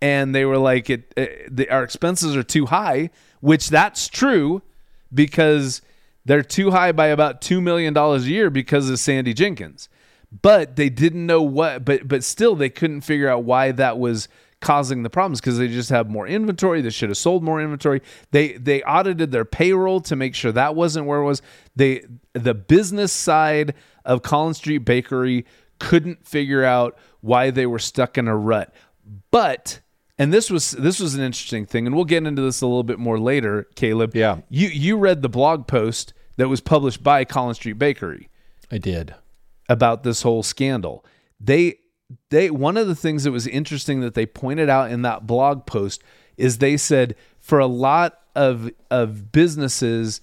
and they were like it, it the, our expenses are too high which that's true because they're too high by about two million dollars a year because of Sandy Jenkins. But they didn't know what, but but still they couldn't figure out why that was causing the problems because they just have more inventory. They should have sold more inventory. They they audited their payroll to make sure that wasn't where it was. They the business side of Collins Street Bakery couldn't figure out why they were stuck in a rut. But and this was this was an interesting thing, and we'll get into this a little bit more later, Caleb. Yeah. You you read the blog post that was published by Collins Street Bakery I did. About this whole scandal. They they one of the things that was interesting that they pointed out in that blog post is they said for a lot of of businesses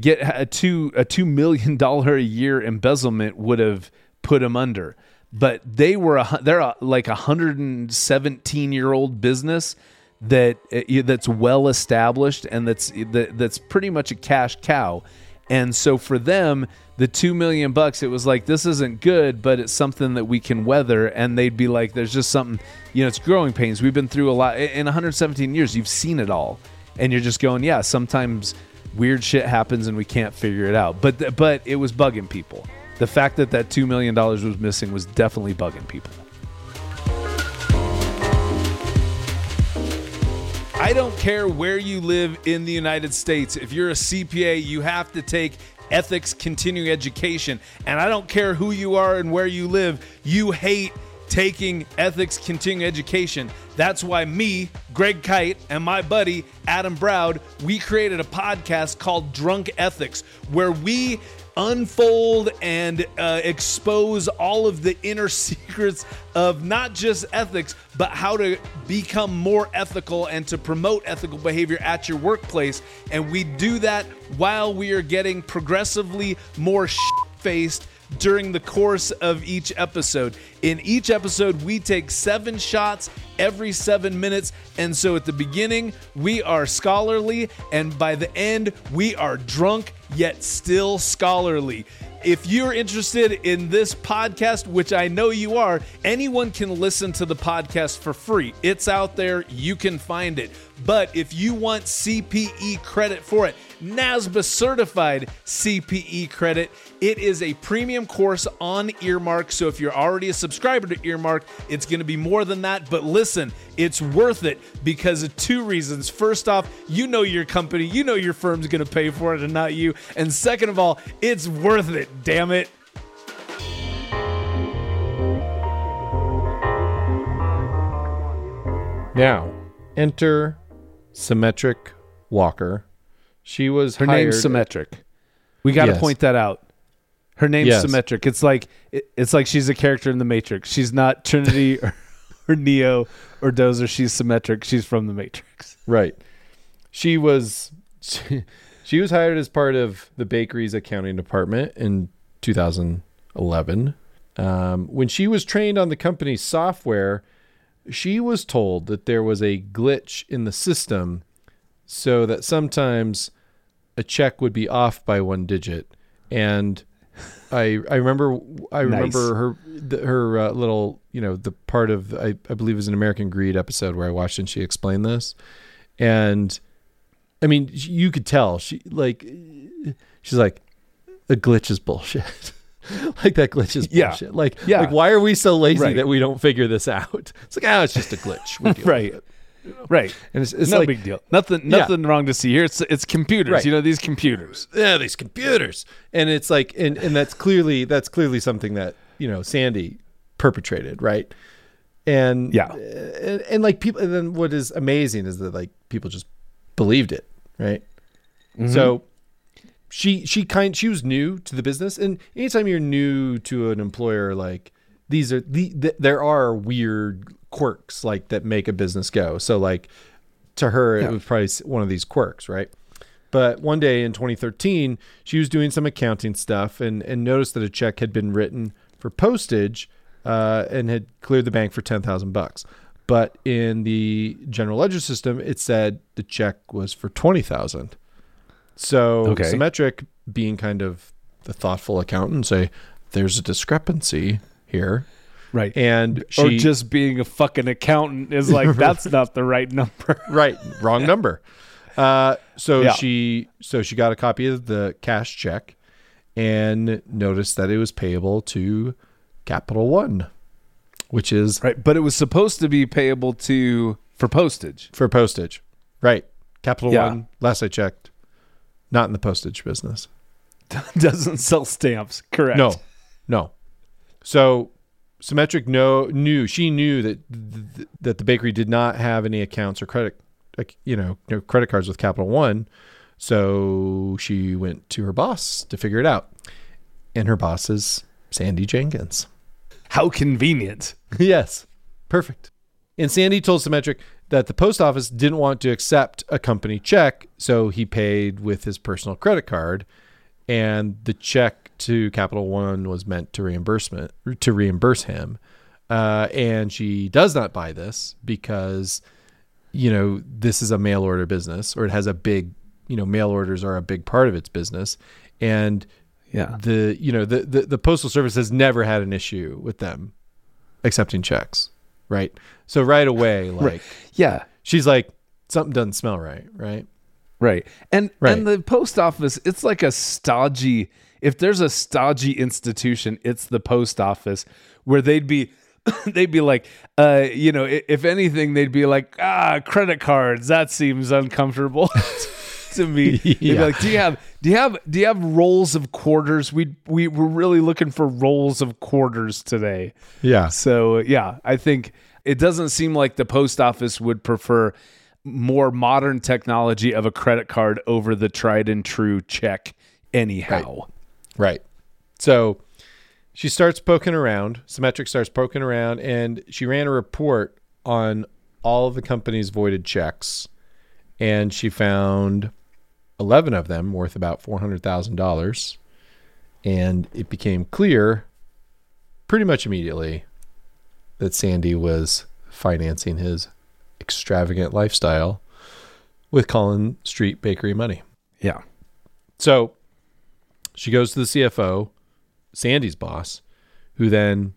get a two a two million dollar a year embezzlement would have put them under. But they were a, they're a, like a hundred and seventeen year old business that uh, that's well established and that's that, that's pretty much a cash cow. And so for them, the two million bucks, it was like this isn't good, but it's something that we can weather. And they'd be like, "There's just something, you know, it's growing pains. We've been through a lot in 117 years. You've seen it all, and you're just going, yeah. Sometimes weird shit happens and we can't figure it out. But th- but it was bugging people. The fact that that two million dollars was missing was definitely bugging people. I don't care where you live in the United States. If you're a CPA, you have to take ethics continuing education. And I don't care who you are and where you live, you hate taking ethics continuing education. That's why me, Greg Kyte, and my buddy Adam Browd, we created a podcast called Drunk Ethics, where we unfold and uh, expose all of the inner secrets of not just ethics, but how to become more ethical and to promote ethical behavior at your workplace. And we do that while we are getting progressively more faced during the course of each episode. In each episode, we take seven shots every seven minutes. And so at the beginning, we are scholarly, and by the end, we are drunk yet still scholarly. If you're interested in this podcast, which I know you are, anyone can listen to the podcast for free. It's out there, you can find it. But if you want CPE credit for it, NASBA certified CPE credit. It is a premium course on Earmark. So if you're already a subscriber to Earmark, it's going to be more than that. But listen, it's worth it because of two reasons. First off, you know your company, you know your firm's going to pay for it and not you. And second of all, it's worth it. Damn it. Now, enter Symmetric Walker. She was Her hired. name's Symmetric. We got to Yes. point that out. Her name's Yes. Symmetric. It's like it- it's like she's a character in the Matrix. She's not Trinity or, or Neo or Dozer. She's Symmetric. She's from the Matrix. Right. She was she, was hired as part of the bakery's accounting department in 2011. Um, when she was trained on the company's software, she was told that there was a glitch in the system so that sometimes a check would be off by one digit. And I I remember I remember her the, her uh, little you know the part of I, I believe it was an American Greed episode where I watched and she explained this. And I mean you could tell she like she's like a glitch is bullshit like that glitch is Yeah. bullshit like Yeah. like why are we so lazy Right. that we don't figure this out it's like ah it's just a glitch We deal with Right. it. Right. and it's, it's no like big deal. Nothing. Yeah. Nothing wrong to see here. It's it's computers. Right. You know these computers. yeah, these computers. And it's like, and, and that's clearly, that's clearly something that, you know, Sandy perpetrated. Right. And Yeah. and, and like people, and then what is amazing is that like people just believed it. Right. So she, she kind, she was new to the business. And anytime you're new to an employer, like these are the, the there are weird quirks like that make a business go. So like to her, it was probably one of these quirks. Right. But one day in 2013, she was doing some accounting stuff and, and noticed that a check had been written for postage uh, and had cleared the bank for 10,000 bucks. But in the general ledger system, it said the check was for 20,000. So Okay. Symmetric, being kind of the thoughtful accountant, say there's a discrepancy here. Right. And she or just being a fucking accountant is like that's not the right number. right wrong number uh, so Yeah. she so she got a copy of the cash check and noticed that it was payable to capital one which is Right. But it was supposed to be payable to for postage. for postage right capital Yeah. one last i checked not in the postage business. Doesn't sell stamps. Correct. no. No. So symmetric no knew she knew that th- that the bakery did not have any accounts or credit like you know no credit cards with capital one. So she went to her boss to figure it out. And her boss is sandy jenkins. How convenient. yes. Perfect. And sandy told symmetric that the post office didn't want to accept a company check so he paid with his personal credit card and the check to Capital One was meant to reimbursement to reimburse him. Uh, and she does not buy this because you know this is a mail order business or it has a big you know mail orders are a big part of its business and Yeah. the you know the, the the postal service has never had an issue with them accepting checks right so right away like Yeah. she's like something doesn't smell right right Right. And Right. and the post office, it's like a stodgy if there's a stodgy institution, it's the post office where they'd be they'd be like uh you know, if anything they'd be like, "Ah, credit cards, that seems uncomfortable." to me. They'd be like, "Do you have do you have do you have rolls of quarters? We we we're really looking for rolls of quarters today." yeah So yeah, I think it doesn't seem like the post office would prefer more modern technology of a credit card over the tried and true check anyhow. Right. So she starts poking around. Symmetric starts poking around, and she ran a report on all of the company's voided checks, and she found eleven of them worth about four hundred thousand dollars, And it became clear pretty much immediately that Sandy was financing his extravagant lifestyle with Collin Street Bakery money. Yeah. So she goes to the CFO, Sandy's boss, who then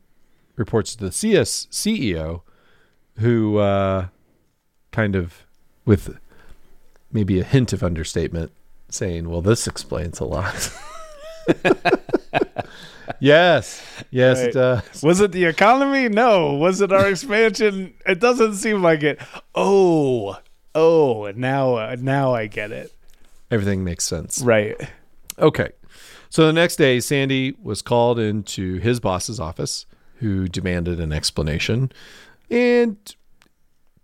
reports to the CS CEO, who uh, kind of, with maybe a hint of understatement, saying, "Well, this explains a lot." yes, yes, Right. it does. Was it the economy? No. Was it our expansion? It doesn't seem like it. Oh, oh, now, uh, now I get it. Everything makes sense. Right. Okay. So the next day, Sandy was called into his boss's office, who demanded an explanation. And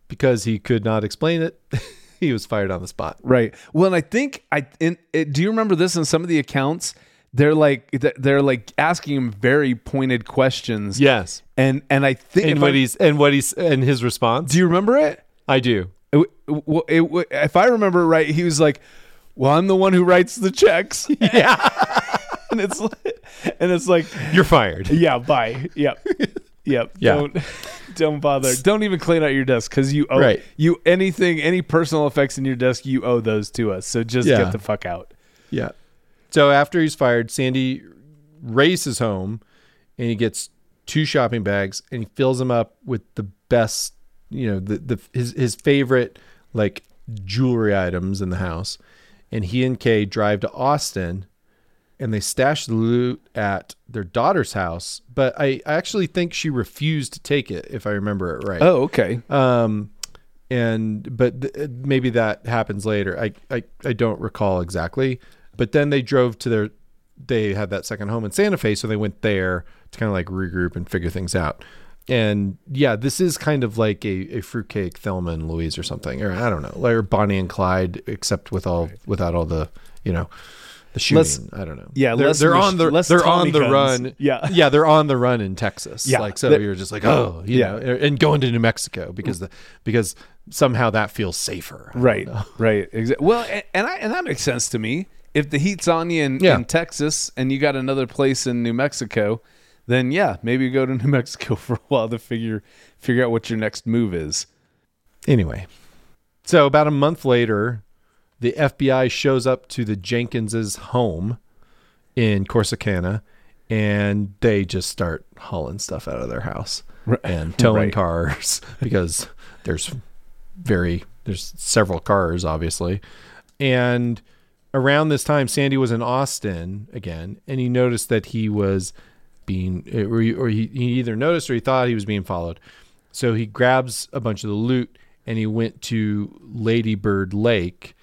because he could not explain it, he was fired on the spot. Right. Well, and I think I in, it, do you remember this in some of the accounts? They're like they're like asking him very pointed questions. Yes. And and I think And what I- he's and what he's and his response. do you remember it? I do. It, it, it, if I remember right, he was like, "Well, I'm the one who writes the checks." Yeah. and it's like, and it's like, You're fired. yeah, bye. Yep. Yep. Yeah. Don't bother. Don't even clean out your desk because you owe Right. you anything any personal effects in your desk. You owe those to us. So just Yeah. get the fuck out. Yeah. So after he's fired, Sandy races home and he gets two shopping bags and he fills them up with the best, you know, the, the his his favorite like jewelry items in the house. And he and Kay drive to Austin and they stashed the loot at their daughter's house. But I, I actually think she refused to take it, if I remember it right. Oh, okay. Um, and but th- maybe that happens later. I, I I don't recall exactly. But then they drove to their. They had that second home in Santa Fe, so they went there to kind of like regroup and figure things out. And yeah, this is kind of like a, a fruitcake Thelma and Louise or something, or I don't know, like or Bonnie and Clyde, except with all without all the you know the shooting. Less- I don't know. yeah, they're, less they're on the they're Tommy on the guns. run. Yeah. yeah, they're on the run in Texas. Yeah. like so They're- you're just like oh you Yeah. know, and going to New Mexico because the because somehow that feels safer. I Right. Right. Exactly. Well, and, and I and that makes sense to me. If the heat's on you in, Yeah. in Texas and you got another place in New Mexico, then yeah, maybe go to New Mexico for a while to figure figure out what your next move is. Anyway, so about a month later, the FBI shows up to the Jenkinses' home in Corsicana, and they just start hauling stuff out of their house Right. and towing Right. cars because there's very there's several cars obviously, and around this time, Sandy was in Austin again, and he noticed that he was being, or he, or he, he either noticed or he thought he was being followed. So he grabs a bunch of the loot and he went to Ladybird Lake,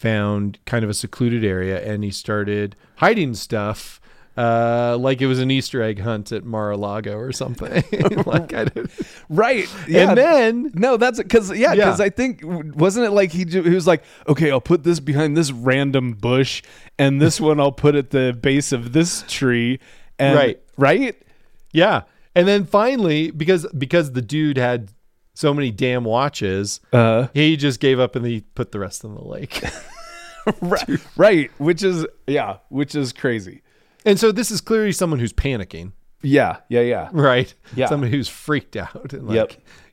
found kind of a secluded area, and he started hiding stuff. Uh, like it was an Easter egg hunt at Mar-a-Lago or something. like of, Right. Yeah. and then no, that's because yeah, Yeah. because I think wasn't it like he he was like, okay, I'll put this behind this random bush, and this one I'll put at the base of this tree, and Right. right, Yeah. And then finally, because because the dude had so many damn watches, uh, he just gave up and he put the rest in the lake. right, right, which is yeah, which is crazy. and so this is clearly someone who's panicking, Yeah, yeah, yeah. right? Yeah. Somebody who's freaked out and like Yep.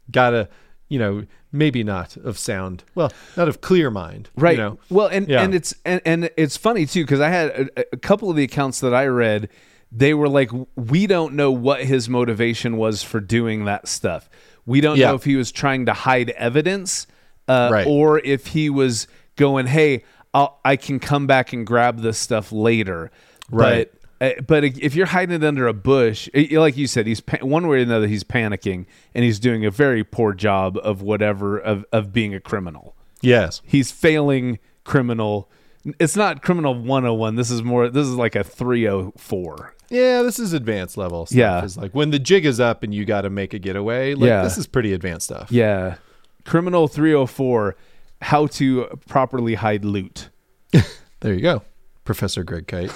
gotta, you know, maybe not of sound, well, not of clear mind, you right know. well and Yeah. and it's and, and it's funny too because i had a, a couple of the accounts that i read they were like we don't know what his motivation was for doing that stuff we don't Yeah. know if he was trying to hide evidence uh, Right. or if he was going hey I'll, i can come back and grab this stuff later Right. but uh, but if you're hiding it under a bush, it- like you said, he's pa- one way or another. He's panicking, and he's doing a very poor job of whatever of, of being a criminal Yes. he's failing criminal it's not criminal 101 this is more this is like a 304 Yeah, this is advanced level stuff. Yeah. It's like when the jig is up and you got to make a getaway. Like, Yeah. This is pretty advanced stuff. yeah criminal 304 how to properly hide loot There you go, Professor Greg Kyte.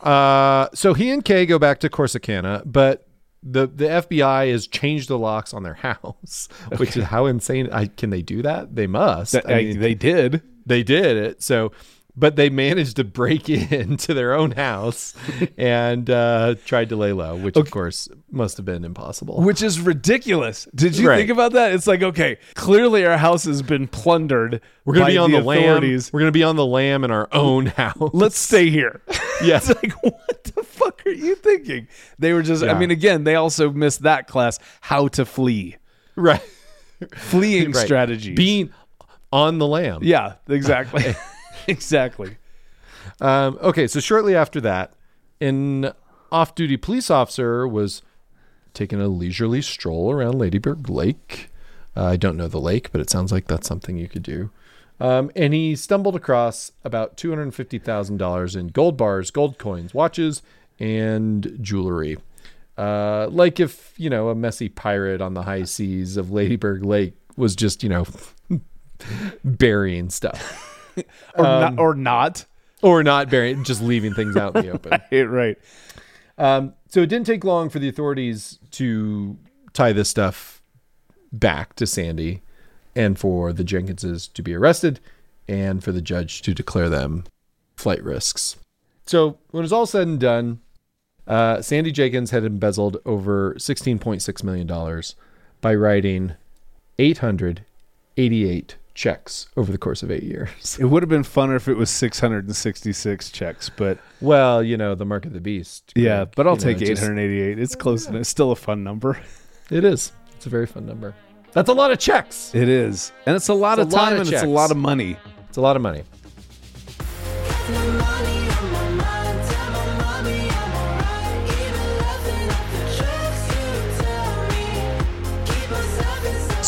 Uh, so he and Kay go back to Corsicana, but the the FBI has changed the locks on their house, which is how insane. I can they do that? They must. I mean, they did they did it. So but they managed to break into their own house and uh, tried to lay low, which of course must have been impossible. Which is ridiculous. Did you Right. think about that? It's like, okay, clearly our house has been plundered. We're gonna be on the, lamb. authorities. We're gonna be on the lamb in our own house. Let's stay here. Yeah. it's like, what the fuck are you thinking? They were just, I mean, again, they also missed that class, how to flee, right. fleeing Right. strategies. Being on the lamb. yeah, exactly. exactly. Um, okay, so shortly after that, an off-duty police officer was taking a leisurely stroll around Ladybird Lake. Uh, I don't know the lake, but it sounds like that's something you could do. Um, and he stumbled across about two hundred fifty thousand dollars in gold bars, gold coins, watches, and jewelry. Uh, like if you know a messy pirate on the high seas of Ladybird Lake was just you know burying stuff, Or, Um, not, or not. or not burying, just leaving things out in the open. Right, right. Um, so it didn't take long for the authorities to tie this stuff back to Sandy and for the Jenkinses to be arrested and for the judge to declare them flight risks. So when it was all said and done, uh, Sandy Jenkins had embezzled over $16.6 million by writing 888 checks over the course of eight years. It would have been funner if it was 666 checks, but Well, you know, the mark of the beast. yeah, but I'll you know, take it just- 888. It's close enough. It's still a fun number. It is. It's a very fun number. That's a lot of checks. It is. And it's a lot It's of a lot time of and it's a lot of money. It's a lot of money.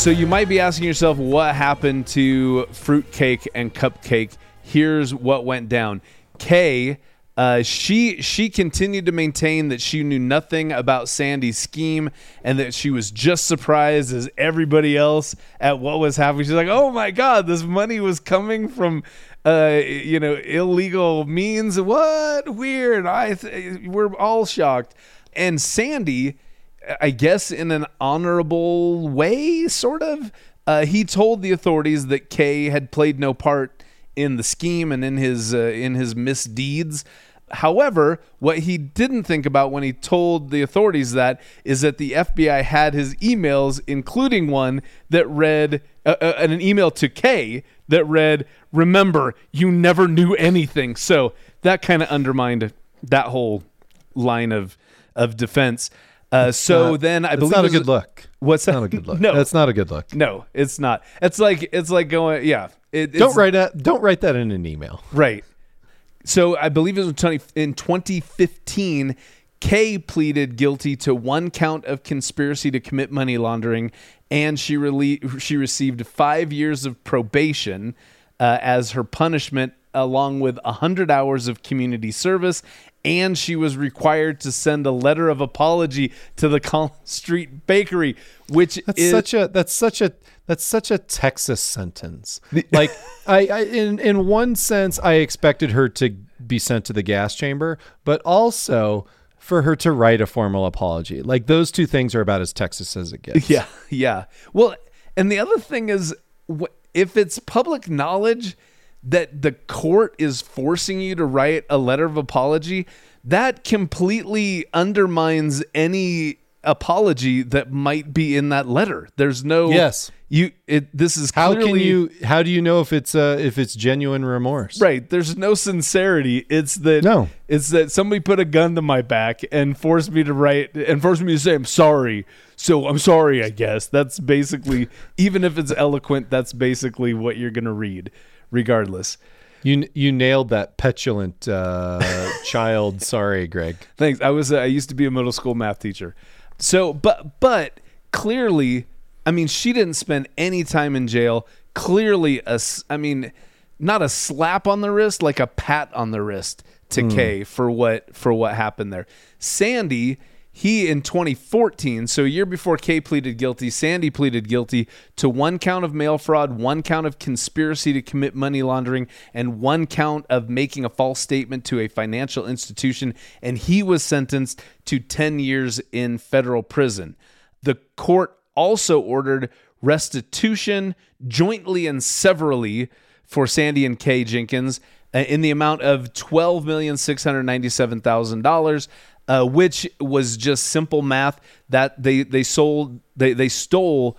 So you might be asking yourself what happened to fruitcake and cupcake. Here's what went down. Kay, uh, she she continued to maintain that she knew nothing about Sandy's scheme and that she was just surprised as everybody else at what was happening. She's like, "Oh my god, this money was coming from uh, you know illegal means. What weird? I th- we're all shocked." And Sandy I guess in an honorable way, sort of. Uh, he told the authorities that Kay had played no part in the scheme and in his uh, in his misdeeds. However, what he didn't think about when he told the authorities that is that the FBI had his emails, including one that read uh, uh, an email to Kay that read, "Remember, you never knew anything." So that kind of undermined that whole line of of defense. Uh, so not- then I believe It's believe not a good look. What's that? not a good look. No, that's not a good look. no, it's not. It's like it's like going. Yeah, it, Don't write that. Don't write that in an email. Right. So I believe it was in 20 in 2015. Kay pleaded guilty to one count of conspiracy to commit money laundering, and she rele- she received five years of probation uh, as her punishment, along with hundred hours of community service. And she was required to send a letter of apology to the Collins Street Bakery, which That's is such a. That's such a. That's such a Texas sentence. Like I, I, in in one sense, I expected her to be sent to the gas chamber, but also for her to write a formal apology. Like those two things are about as Texas as it gets. Yeah, yeah. Well, and the other thing is, if it's public knowledge that the court is forcing you to write a letter of apology, that completely undermines any apology that might be in that letter. There's no Yes. You it this is How can you? How do you know if it's uh if it's genuine remorse? Right. There's no sincerity. It's that No. It's that somebody put a gun to my back and forced me to write and forced me to say I'm sorry. So I'm sorry, I guess. That's basically even if it's eloquent, that's basically what you're gonna read, regardless. You you nailed that petulant uh, child. Sorry, Greg. Thanks. I was uh, I used to be a middle school math teacher. So, but but clearly, I mean, she didn't spend any time in jail. Clearly, a I mean, not a slap on the wrist, like a pat on the wrist to Kay for what for what happened there. Sandy, he in 2014, so a year before Kay pleaded guilty, Sandy pleaded guilty to one count of mail fraud, one count of conspiracy to commit money laundering, and one count of making a false statement to a financial institution. And he was sentenced to 10 years in federal prison. The court also ordered restitution jointly and severally for Sandy and Kay Jenkins. Uh, in the amount of twelve million six hundred ninety-seven thousand dollars, uh, which was just simple math that they they sold they they stole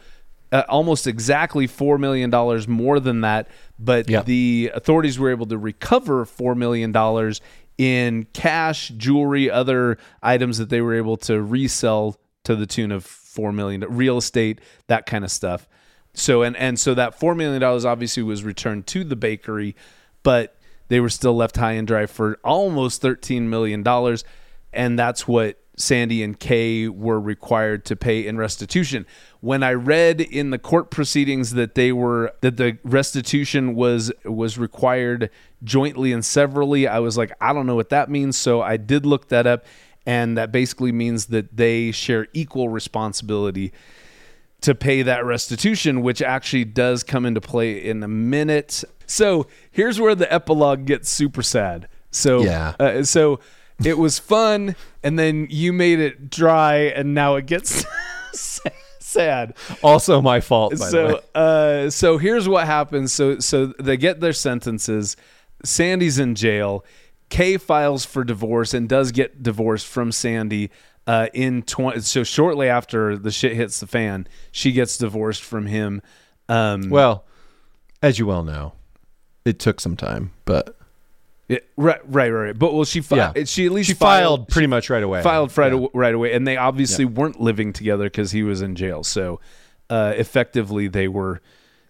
uh, almost exactly four million dollars more than that, but Yeah. the authorities were able to recover four million dollars in cash, jewelry, other items that they were able to resell to the tune of four million, real estate, that kind of stuff. So and and so that four million dollars obviously was returned to the bakery, but they were still left high and dry for almost thirteen million dollars, and that's what Sandy and Kay were required to pay in restitution. When I read in the court proceedings that they were that the restitution was was required jointly and severally, I was like, I don't know what that means. So I did look that up, and that basically means that they share equal responsibility to pay that restitution, which actually does come into play in a minute. So here's where the epilogue gets super sad. So Yeah. uh, so it was fun, and then you made it dry, and now it gets sad. Also my fault. By the So way. uh, so here's what happens. So so they get their sentences. Sandy's in jail. Kay files for divorce and does get divorced from Sandy. Uh, in 20, so shortly after the shit hits the fan, she gets divorced from him. Um, Well, as you well know, it took some time, but yeah, right, right, right. But well, she fi- Yeah. she at least she filed pretty much right away. filed right, Yeah. aw- right away, and they obviously weren't living together because he was in jail. So uh, effectively, they were,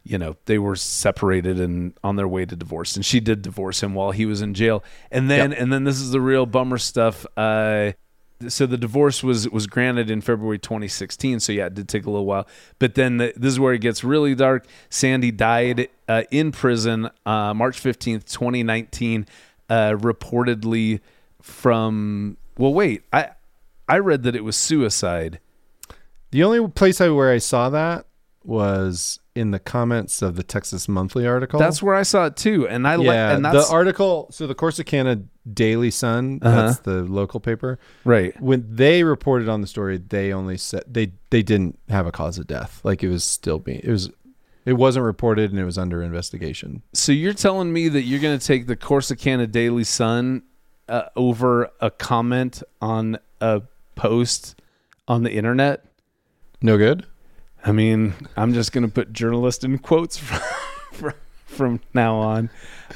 you know, they were separated and on their way to divorce. And she did divorce him while he was in jail. And then, and then this is the real bummer stuff. Uh, so the divorce was was granted in February 2016. So yeah, it did take a little while. But then the, this is where it gets really dark. Sandy died uh, in prison uh, March 15th, 2019. Uh, reportedly from well, wait, I I read that it was suicide. The only place I where I saw that was in the comments of the Texas Monthly article. That's where I saw it too, and I like yeah. and the article. So the Corsicana Daily Sun, Uh-huh. that's the local paper. right. When they reported on the story, they only said they they didn't have a cause of death. Like it was still being it was it wasn't reported and it was under investigation. So you're telling me that you're going to take the Corsicana Daily Sun uh, over a comment on a post on the internet? No good. I mean, I'm just going to put journalist in quotes from, from, from now on.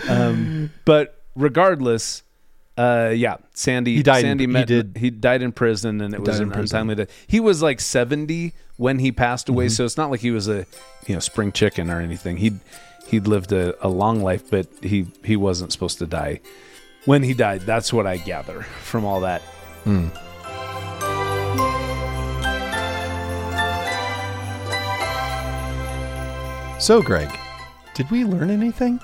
Um, but regardless, uh, yeah, Sandy. He died in- Sandy he met, did- He died in prison, and it was an in prison. untimely death. He was like 70 when he passed away, Mm-hmm. so it's not like he was a you know spring chicken or anything. He'd he'd lived a, a long life, but he he wasn't supposed to die when he died. That's what I gather from all that. So Greg, did we learn anything?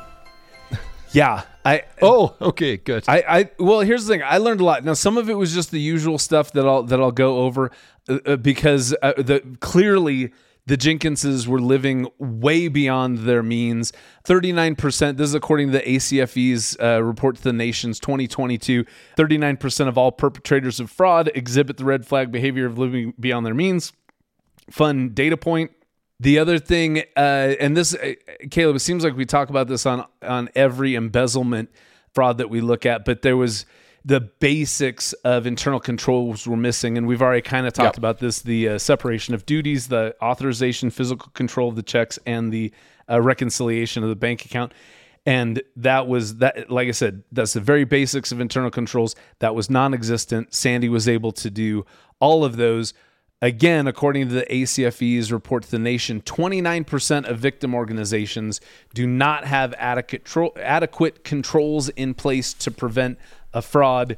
Yeah, I Oh, okay, good. I, I well here's the thing I learned a lot now some of it was just the usual stuff that I'll that I'll go over uh, uh, because uh, the clearly the Jenkinses were living way beyond their means 39% this is according to the ACFE's uh, report to the nation's 2022 39% of all perpetrators of fraud exhibit the red flag behavior of living beyond their means fun data point. The other thing, uh, and this, uh, Caleb, it seems like we talk about this on on every embezzlement fraud that we look at, but there was the basics of internal controls were missing, and we've already kind of talked Yep. about this: the uh, separation of duties, the authorization, physical control of the checks, and the uh, reconciliation of the bank account. And that was that. Like I said, that's the very basics of internal controls. That was non-existent. Sandy was able to do all of those. Again, according to the ACFE's report to the nation, 29% of victim organizations do not have adequate, tro- adequate controls in place to prevent a fraud,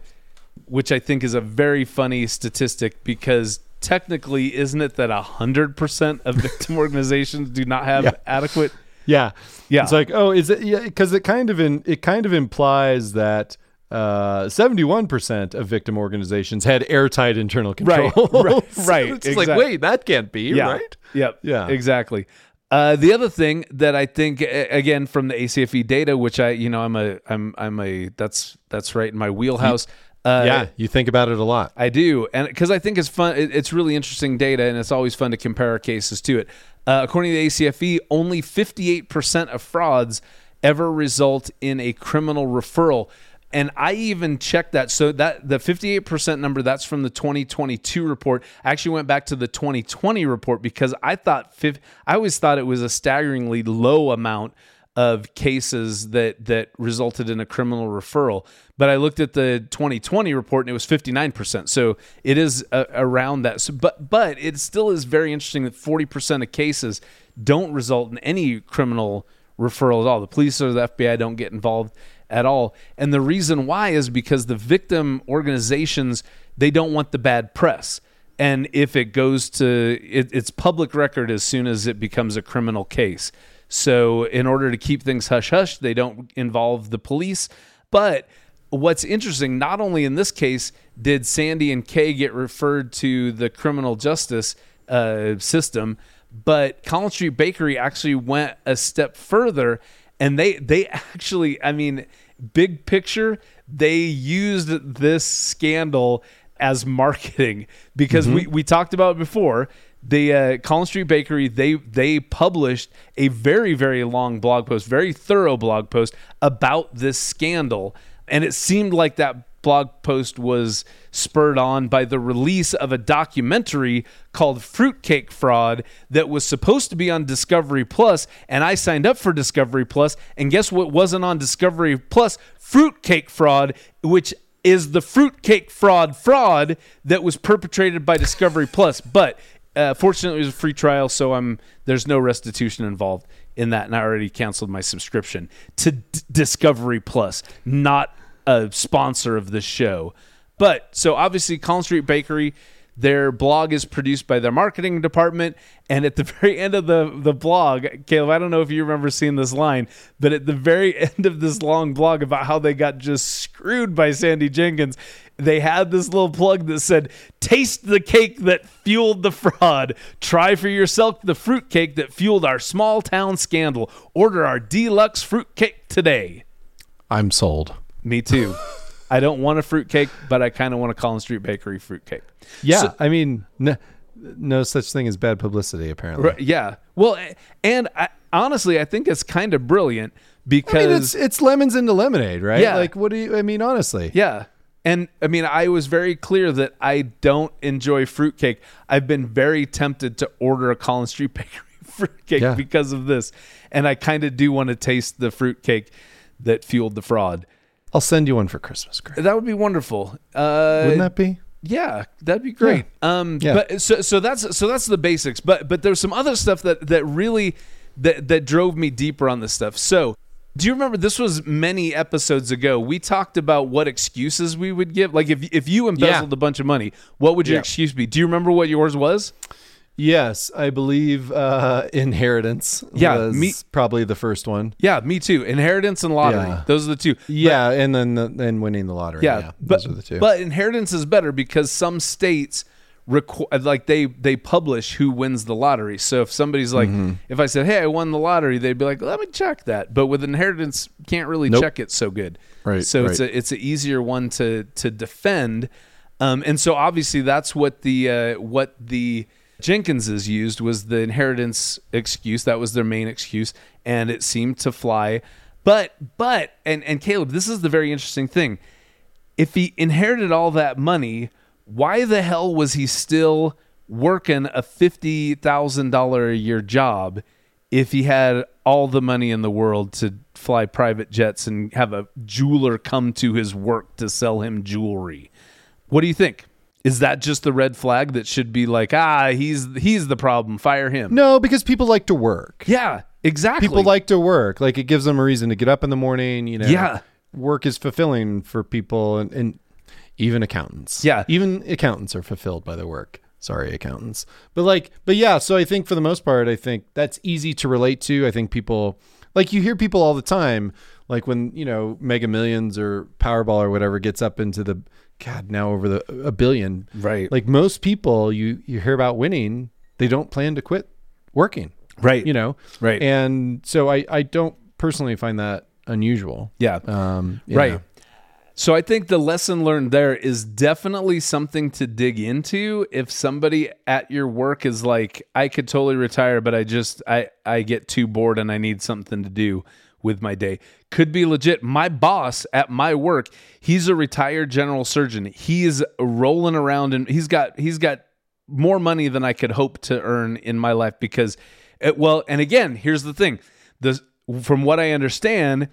which I think is a very funny statistic because technically, isn't it that 100% of victim organizations do not have Yeah. adequate? Yeah, Yeah. It's like, oh, is it? Yeah, because it kind of in it kind of implies that uh, seventy-one percent of victim organizations had airtight internal Right, control. right, right, it's just like, wait, that can't be Yeah. right. Yep. Yeah. Exactly. Uh, the other thing that I think, again, from the ACFE data, which I, you know, I'm a, I'm, I'm a, that's, that's right in my wheelhouse. Uh, yeah, you think about it a lot. I do, and because I think it's fun, it, it's really interesting data, and it's always fun to compare our cases to it. Uh, according to the ACFE, only 58% of frauds ever result in a criminal referral. And I even checked that. So that the 58% number, that's from the 2022 report. I actually went back to the 2020 report because I thought I always thought it was a staggeringly low amount of cases that that resulted in a criminal referral. But I looked at the 2020 report and it was 59%. So it is uh, around that. So, but but it still is very interesting that 40% of cases don't result in any criminal referral at all. The police or the FBI don't get involved at all. And the reason why is because the victim organizations they don't want the bad press. And if it goes to it, it's public record as soon as it becomes a criminal case. So in order to keep things hush hush, they don't involve the police. But what's interesting, not only in this case did Sandy and Kay get referred to the criminal justice uh, system, but Collins Street Bakery actually went a step further, and they they actually, I mean, big picture, they used this scandal as marketing because we we talked about it before. The uh, Collins Street Bakery they they published a very very long blog post, very thorough blog post about this scandal, and it seemed like that blog post was spurred on by the release of a documentary called Fruitcake Fraud that was supposed to be on Discovery Plus and I signed up for Discovery Plus and guess what wasn't on Discovery Plus? Fruitcake Fraud which is the fruitcake fraud fraud that was perpetrated by Discovery Plus. But uh, fortunately it was a free trial so I'm there's no restitution involved in that and I already canceled my subscription to D- Discovery Plus not a sponsor of the show. But so obviously, Collins Street Bakery, their blog is produced by their marketing department. And at the very end of the, the blog, Caleb, I don't know if you remember seeing this line, but at the very end of this long blog about how they got just screwed by Sandy Jenkins, they had this little plug that said, Taste the cake that fueled the fraud. Try for yourself the fruit cake that fueled our small town scandal. Order our deluxe fruit cake today. I'm sold. Me too. I don't want a fruitcake, but I kind of want a Collins Street Bakery fruitcake. Yeah, So- I mean, no, no such thing as bad publicity. Apparently, Right, yeah. Well, and I, honestly, I think it's kind of brilliant I because mean, it's it's lemons into lemonade, right? Yeah. Like, what do you? I mean, honestly, yeah. And I mean, I was very clear that I don't enjoy fruitcake. I've been very tempted to order a Collins Street Bakery fruitcake Yeah. because of this, and I kind of do want to taste the fruitcake that fueled the fraud. I'll send you one for Christmas. Greg. That would be wonderful. Uh, Wouldn't that be? Yeah, that'd be great. Um, Yeah. but so so that's so that's the basics. But but there's some other stuff that that really that that drove me deeper on this stuff. So do you remember this was many episodes ago? We talked about what excuses we would give. Like if if you embezzled Yeah. a bunch of money, what would your Yeah. excuse be? Do you remember what yours was? Yes, I believe uh, inheritance. Yeah, was me- probably the first one. Yeah, me too. Inheritance and lottery. Yeah. Those are the two. Yeah, and then the, then winning the lottery. Yeah, Yeah, but, those are the two. But inheritance is better because some states requ- like they they publish who wins the lottery. So if somebody's like, Mm-hmm. if I said, "Hey, I won the lottery," they'd be like, "Let me check that." But with inheritance, can't really Nope. check it so good. Right, So it's a it's an easier one to to defend. Um, and so obviously that's what the uh, what the Jenkinses used was the inheritance excuse. That was their main excuse, and it seemed to fly. But but and and Caleb, this is the very interesting thing if he inherited all that money, why the hell was he still working a fifty thousand dollar a year job if he had all the money in the world to fly private jets and have a jeweler come to his work to sell him jewelry? What do you think? Is that just the red flag that should be like, ah, he's he's the problem, fire him? no, because people like to work. Yeah, exactly. People like to work. Like it gives them a reason to get up in the morning. You know. Yeah. Work is fulfilling for people, and, and even accountants. Yeah. Even accountants are fulfilled by their work. Sorry, accountants. But like, but yeah. So I think for the most part, I think that's easy to relate to. I think people like you hear people all the time, like when you know Mega Millions or Powerball or whatever gets up into the God now over the a billion. Right. Like most people, you you hear about winning, they don't plan to quit working. Right. You know. Right. And so I I don't personally find that unusual. yeah. Um, yeah. Right. So I think the lesson learned there is definitely something to dig into. If somebody at your work is like, I could totally retire, but I just I I get too bored and I need something to do. With my day. Could be legit. My boss at my work, he's a retired general surgeon. He is rolling around and he's got he's got more money than I could hope to earn in my life because it, well, and again, here's the thing. The from what I understand,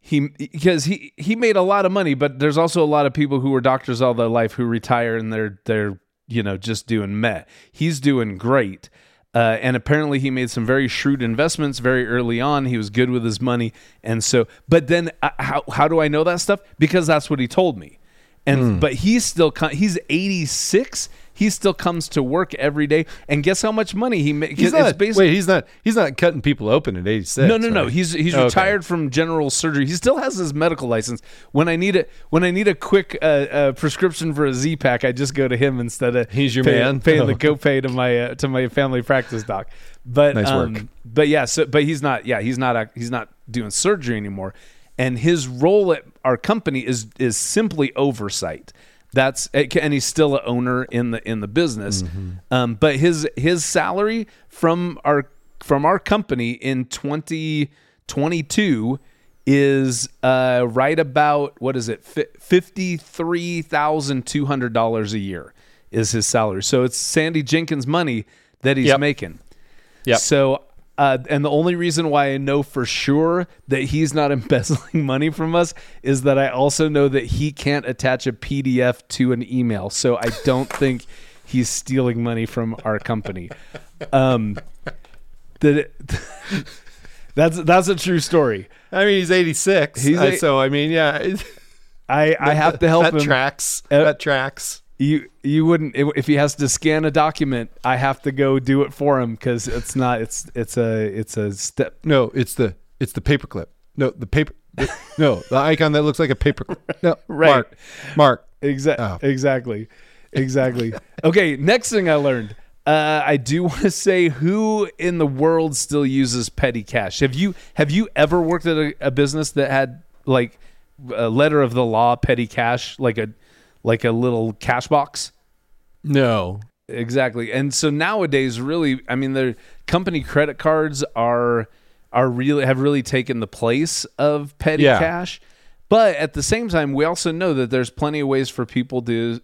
he because he he made a lot of money, but there's also a lot of people who were doctors all their life who retire and they're they're you know just doing meh. He's doing great. Uh, and apparently he made some very shrewd investments very early on. He was good with his money, and so. But then, uh, how how do I know that stuff? Because that's what he told me. And but he's still he's eighty six. He still comes to work every day, and guess how much money he makes? He's not, wait, he's not. He's not cutting people open at eighty six. No, no, no. He's he's Okay. retired from general surgery. He still has his medical license. When I need a when I need a quick uh, uh, prescription for a Z pack, I just go to him instead of He's your pay- man? paying the Oh. copay to my uh, to my family practice doc. But Nice um, work. But yeah, so but he's not. Yeah, he's not. He's not doing surgery anymore. And his role at our company is is simply oversight. That's and he's still an owner in the in the business. Mm-hmm. Um, but his his salary from our from our company in 2022 is uh, right about what is it fifty three thousand two hundred dollars a year is his salary. So it's Sandy Jenkins money that he's Yep. making. Yep. So, uh, and the only reason why I know for sure that he's not embezzling money from us is that I also know that he can't attach a PDF to an email. So I don't think he's stealing money from our company. Um, that that's that's a true story. I mean, he's eighty six. He's a- so I mean, yeah. I I have to help that him. tracks. Uh, that tracks. You you wouldn't if he has to scan a document. I have to go do it for him because it's not it's it's a it's a step No, it's the it's the paperclip. No, the paper. the- no, the icon that looks like a paperclip. No, Right. Mark. Mark. Exactly. Oh. Exactly. Exactly. okay. Next thing I learned. Uh, I do want to say who in the world still uses petty cash. Have you have you ever worked at a, a business that had like a letter of the law petty cash, like a like a little cash box? No. Exactly. And so nowadays, really, I mean, the company credit cards are are really have really taken the place of petty Yeah. cash. But at the same time, we also know that there's plenty of ways for people to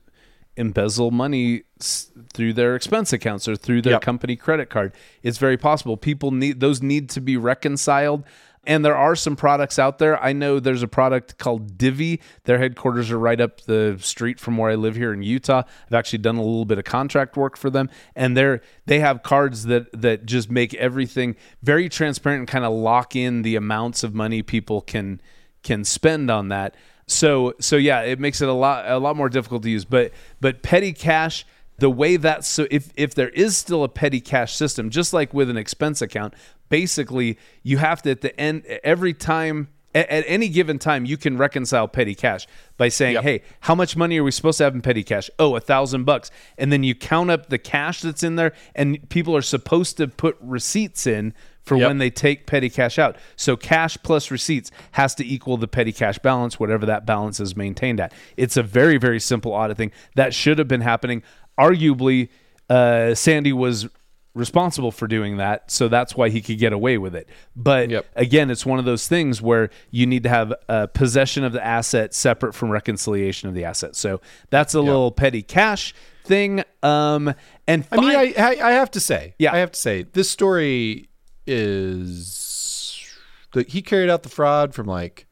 embezzle money s- through their expense accounts or through their Yep. company credit card. It's very possible. People need those need to be reconciled. And there are some products out there. I know there's a product called Divvy. Their headquarters are right up the street from where I live here in Utah. I've actually done a little bit of contract work for them, and they're they have cards that that just make everything very transparent and kind of lock in the amounts of money people can can spend on that. So so yeah, it makes it a lot a lot more difficult to use. But but petty cash, the way that so if if there is still a petty cash system, just like with an expense account, basically you have to at the end every time at, at any given time you can reconcile petty cash by saying, Yep. hey, how much money are we supposed to have in petty cash? Oh, a thousand bucks. And then you count up the cash that's in there, and people are supposed to put receipts in for Yep. when they take petty cash out. So cash plus receipts has to equal the petty cash balance, whatever that balance is maintained at. It's a very, very simple audit thing that should have been happening. Arguably, uh, Sandy was responsible for doing that, so that's why he could get away with it. But Yep. again, it's one of those things where you need to have uh, possession of the asset separate from reconciliation of the asset. So that's a little petty cash thing. Um, and I mean, I, I I have to say, Yeah. I have to say, this story is that he carried out the fraud from like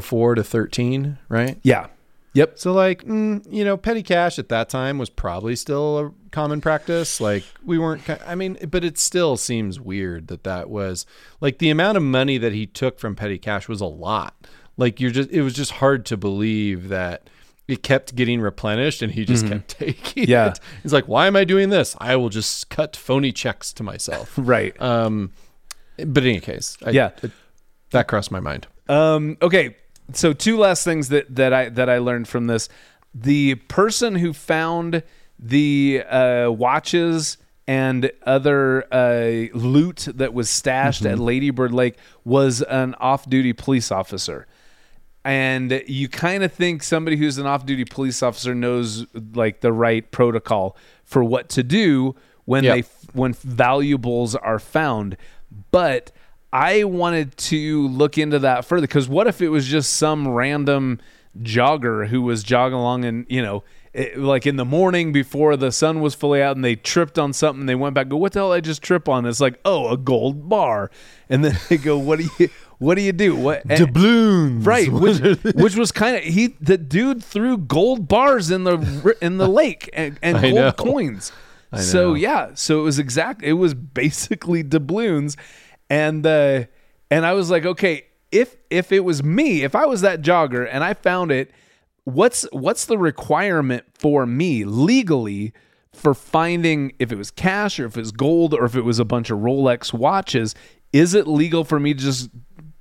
04 to 13, right? yeah, yep, So like, mm, you know, petty cash at that time was probably still a common practice. Like we weren't. I mean, but it still seems weird that that was like the amount of money that he took from petty cash was a lot. Like you're just, it was just hard to believe that it kept getting replenished and he just kept taking Yeah. it. He's like, why am I doing this? I will just cut phony checks to myself. right. um, but in any case, I, Yeah. it- that crossed my mind. Um, okay, so two last things that that I that I learned from this: the person who found the uh, watches and other uh, loot that was stashed at Lady Bird Lake was an off-duty police officer. And you kind of think somebody who's an off-duty police officer knows like the right protocol for what to do when Yep. they when valuables are found. But I wanted to look into that further because what if it was just some random jogger who was jogging along and you know it, like in the morning before the sun was fully out and they tripped on something they went back go what the hell did I just trip on? It's like oh a gold bar. And then they go what do you what do you do? What Doubloons. right which, which was kind of he the dude threw gold bars in the in the lake and, and gold know. coins. I so yeah so it was exact it was basically doubloons and uh and i was like okay if if it was me if i was that jogger and i found it what's what's the requirement for me legally for finding if it was cash or if it was gold or if it was a bunch of rolex watches is it legal for me to just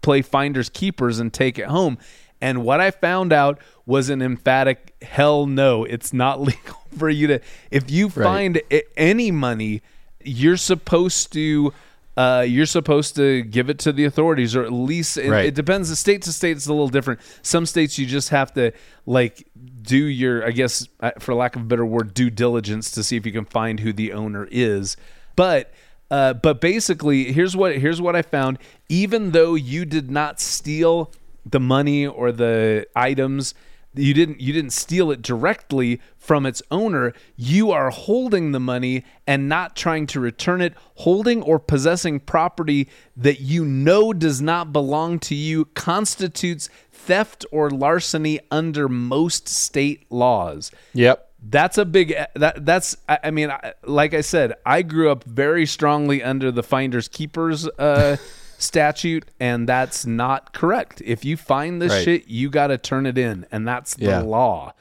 play finders keepers and take it home? And what i found out was an emphatic hell no it's not legal for you to if you find a- any money you're supposed to uh, you're supposed to give it to the authorities or at least it, Right. it depends. The state to state it's a little different. Some states you just have to like do your i guess uh, for lack of a better word due diligence to see if you can find who the owner is. But uh, but basically here's what here's what i found. Even though you did not steal the money or the items you didn't you didn't steal it directly from its owner you are holding the money and not trying to return it holding or possessing property that you know does not belong to you constitutes theft or larceny under most state laws Yep. that's a big that that's I mean I- like I said I grew up very strongly under the finders keepers uh statute and that's not correct if you find this Right. shit you got to turn it in and that's the Yeah. law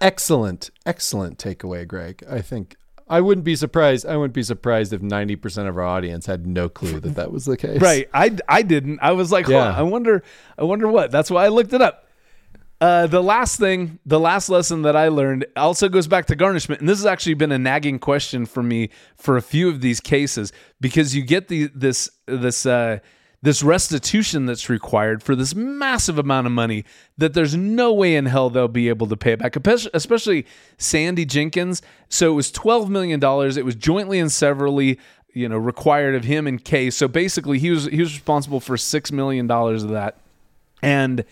Excellent, excellent takeaway, Greg. I think I wouldn't be surprised. I wouldn't be surprised if ninety percent of our audience had no clue that that was the case. right I I didn't I was like Yeah. huh, I wonder I wonder what that's why I looked it up uh, the last thing, the last lesson that I learned also goes back to garnishment. And this has actually been a nagging question for me for a few of these cases because you get the this this uh, this restitution that's required for this massive amount of money that there's no way in hell they'll be able to pay it back. Especially- Sandy Jenkins. So it was twelve million dollars. It was jointly and severally you know required of him and Kay. So basically, he was he was responsible for six million dollars of that and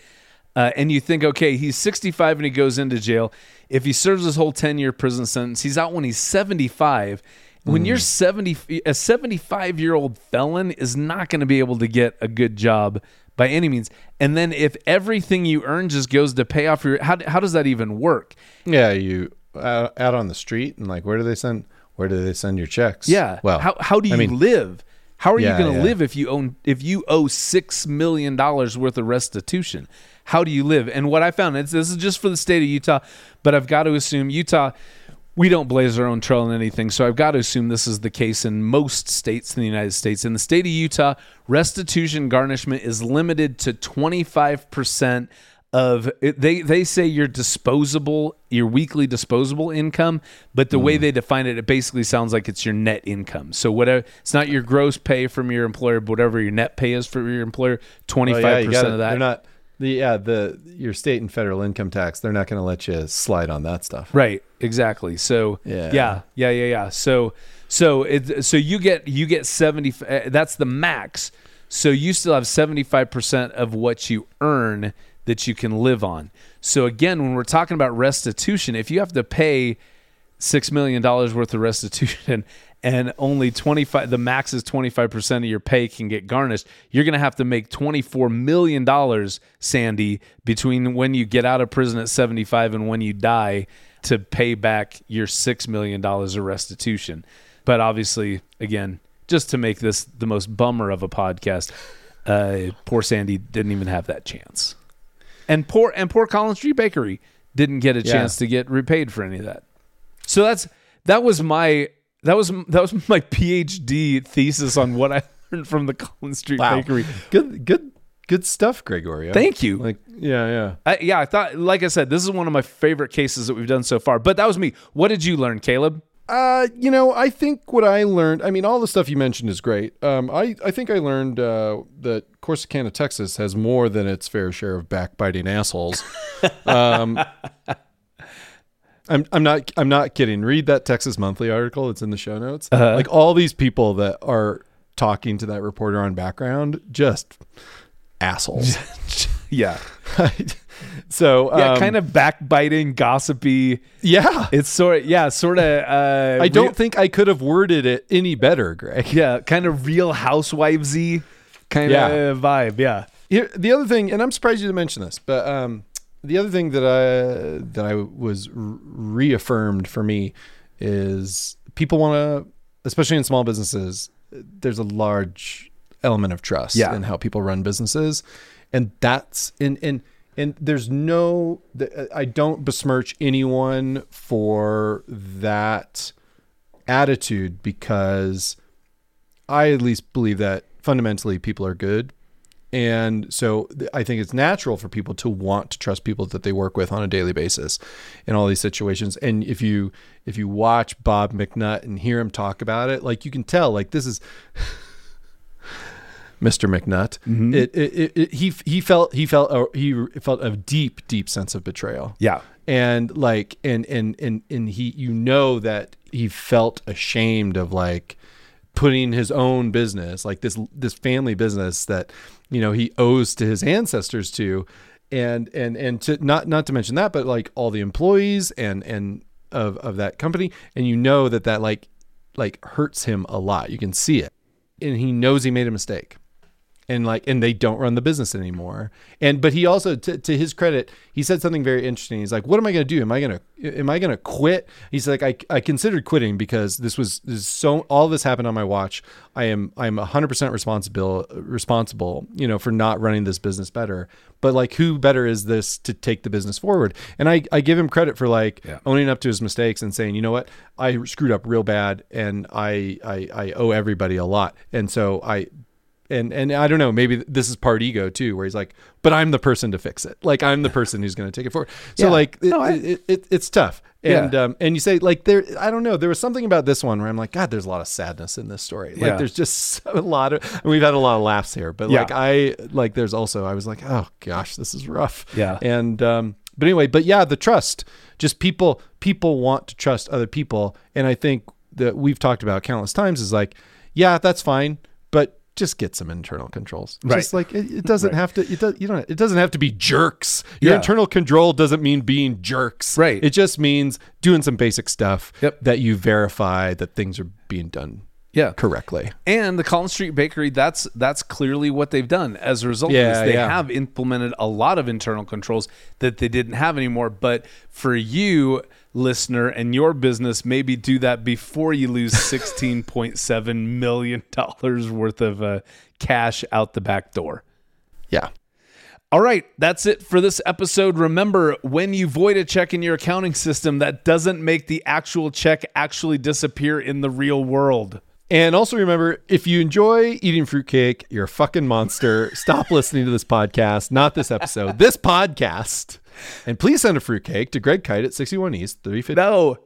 uh, and you think, okay, he's 65 and he goes into jail. If he serves his whole 10 year prison sentence, he's out when he's 75. When you're 70, a 75 year old felon is not going to be able to get a good job by any means. And then if everything you earn just goes to pay off your, how, how does that even work? Yeah, you uh, out on the street and like, where do they send? Where do they send your checks? Yeah. Well, how, how do you I mean, live? How are Yeah, you going to yeah. live if you own if you owe six million dollars worth of restitution? How do you live? And what I found is this is just for the state of Utah, but I've got to assume Utah. We don't blaze our own trail in anything, so I've got to assume this is the case in most states in the United States. In the state of Utah, restitution garnishment is limited to twenty five percent of it, they they say your disposable your weekly disposable income but the Hmm. way they define it it basically sounds like it's your net income so whatever it's not your gross pay from your employer but whatever your net pay is for your employer 25% well, yeah, you gotta- of that They're not the yeah the your state and federal income tax. They're not going to let you slide on that stuff. Right, exactly. So Yeah. yeah, yeah, yeah, yeah. So so it so you get you get 70 uh, that's the max. So you still have 75% of what you earn that you can live on. So again, when we're talking about restitution, if you have to pay 6 million dollars worth of restitution and only 25 the max is 25% of your pay can get garnished. You're going to have to make 24 million dollars sandy between when you get out of prison at 75 and when you die to pay back your 6 million dollars of restitution. But obviously again just to make this the most bummer of a podcast uh, poor sandy didn't even have that chance. And poor and poor collins street bakery didn't get a Yeah. chance to get repaid for any of that. So that's that was my that was that was my PhD thesis on what I learned from the Collins Street Bakery. Good, good, good stuff, Gregorio. Thank you. Like, yeah, yeah. I, yeah, I thought, like I said, this is one of my favorite cases that we've done so far. But that was me. What did you learn, Caleb? Uh, you know, I think what I learned, I mean, all the stuff you mentioned is great. Um, I, I think I learned uh, that Corsicana, Texas has more than its fair share of backbiting assholes. um, I'm, I'm not I'm not kidding. Read that Texas Monthly article. It's in the show notes. Like all these people that are talking to that reporter on background, just assholes. Yeah. so Yeah, um, kind of backbiting, gossipy. yeah. It's sort of yeah, sort of. Uh, I don't re- think I could have worded it any better, Greg. yeah, kind of Real Housewivesy kind Yeah. of vibe. Yeah. Here, the other thing, and I'm surprised you didn't mention this, but um, the other thing that I that I was reaffirmed for me is people want to, especially in small businesses, there's a large element of trust Yeah. in how people run businesses, and that's in in and there's no I don't besmirch anyone for that attitude because I at least believe that fundamentally people are good. And so I think it's natural for people to want to trust people that they work with on a daily basis in all these situations. And if you if you watch Bob McNutt and hear him talk about it, like you can tell like this is Mr. McNutt. Mm-hmm. It, it, it, it he he felt he felt a, he felt a deep deep sense of betrayal Yeah. and like and and and and he you know that he felt ashamed of like putting his own business like this this family business that you know he owes to his ancestors to. And and and to not not to mention that but like all the employees and and of of that company. And you know that that like like hurts him a lot. You can see it. And he knows he made a mistake and like and they don't run the business anymore. And but he also to, to his credit he said something very interesting. He's like what am i going to do? Am i going to am i going to quit? He's like I, I considered quitting because this was this is so all this happened on my watch. I am i'm 100% responsible responsible you know for not running this business better. But like who better is this to take the business forward? And i i give him credit for like Yeah. owning up to his mistakes and saying you know what? I screwed up real bad and i i, I owe everybody a lot. And so i and and I don't know, maybe this is part ego too, where he's like, but I'm the person to fix it. Like I'm the person who's going to take it forward. So Yeah. like it, No, I- it, it, it's tough. And Yeah. um and you say like there, I don't know, there was something about this one where I'm like, God, there's a lot of sadness in this story. Like Yeah. there's just a lot of, and we've had a lot of laughs here, but like I like there's also I was like, oh gosh, this is rough. Yeah. And um, but anyway, but yeah, the trust. Just people people want to trust other people, and I think that we've talked about countless times is like, yeah, that's fine, but just get some internal controls. Right. Just like it, it doesn't have to. It does. You don't. It doesn't have to be jerks. Your Yeah. internal control doesn't mean being jerks. Right. It just means doing some basic stuff Yep. that you verify that things are being done Yeah. correctly. And the Collins Street Bakery, that's that's clearly what they've done. As a result Yeah, they yeah. have implemented a lot of internal controls that they didn't have anymore. But for you, listener, and your business, maybe do that before you lose sixteen point seven million dollars worth of uh, cash out the back door. Yeah. All right, that's it for this episode. Remember, when you void a check in your accounting system, that doesn't make the actual check actually disappear in the real world. And also remember, if you enjoy eating fruitcake, you're a fucking monster. Stop listening to this podcast, not this episode, this podcast. And please send a fruitcake to Greg Kyte at 61 East, 350. No.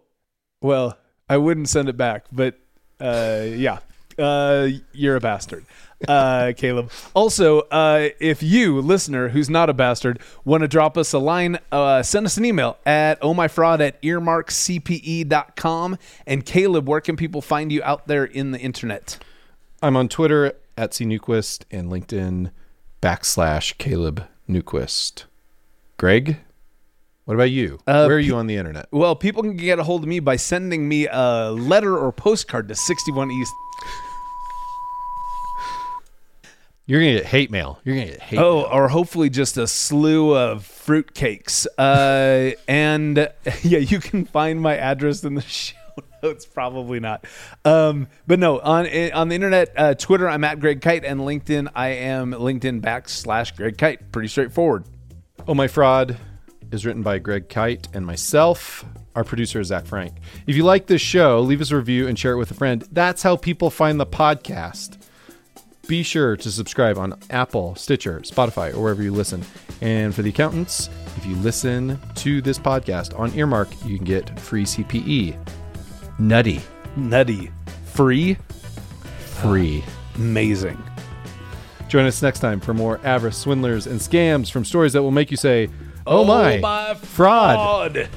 Well, I wouldn't send it back, but uh, yeah, uh, you're a bastard, uh, Caleb. Also, uh, if you, listener, who's not a bastard, want to drop us a line, uh, send us an email at ohmyfraud at earmarkcpe.com. And Caleb, where can people find you out there in the internet? I'm on Twitter at C Newquist and LinkedIn backslash Caleb Newquist. Greg, what about you? Uh, Where are you on the internet? Well, people can get a hold of me by sending me a letter or postcard to 61 East. You're gonna get hate mail. You're gonna get hate. Oh, mail. or hopefully just a slew of fruitcakes. Uh, and yeah, you can find my address in the show notes. Probably not. Um, but no, on on the internet, uh, Twitter, I'm at Greg Kyte, and LinkedIn, I am LinkedIn backslash Greg Kyte. Pretty straightforward. Oh My Fraud is written by Greg Kyte and myself. Our producer is Zach Frank. If you like this show, leave us a review and share it with a friend. That's how people find the podcast. Be sure to subscribe on Apple, Stitcher, Spotify, or wherever you listen. And for the accountants, if you listen to this podcast on Earmark, you can get free CPE. Nutty. Nutty, free, uh, Free. amazing. Join us next time for more avarice, swindlers, and scams from stories that will make you say, Oh, my, oh, my fraud. fraud.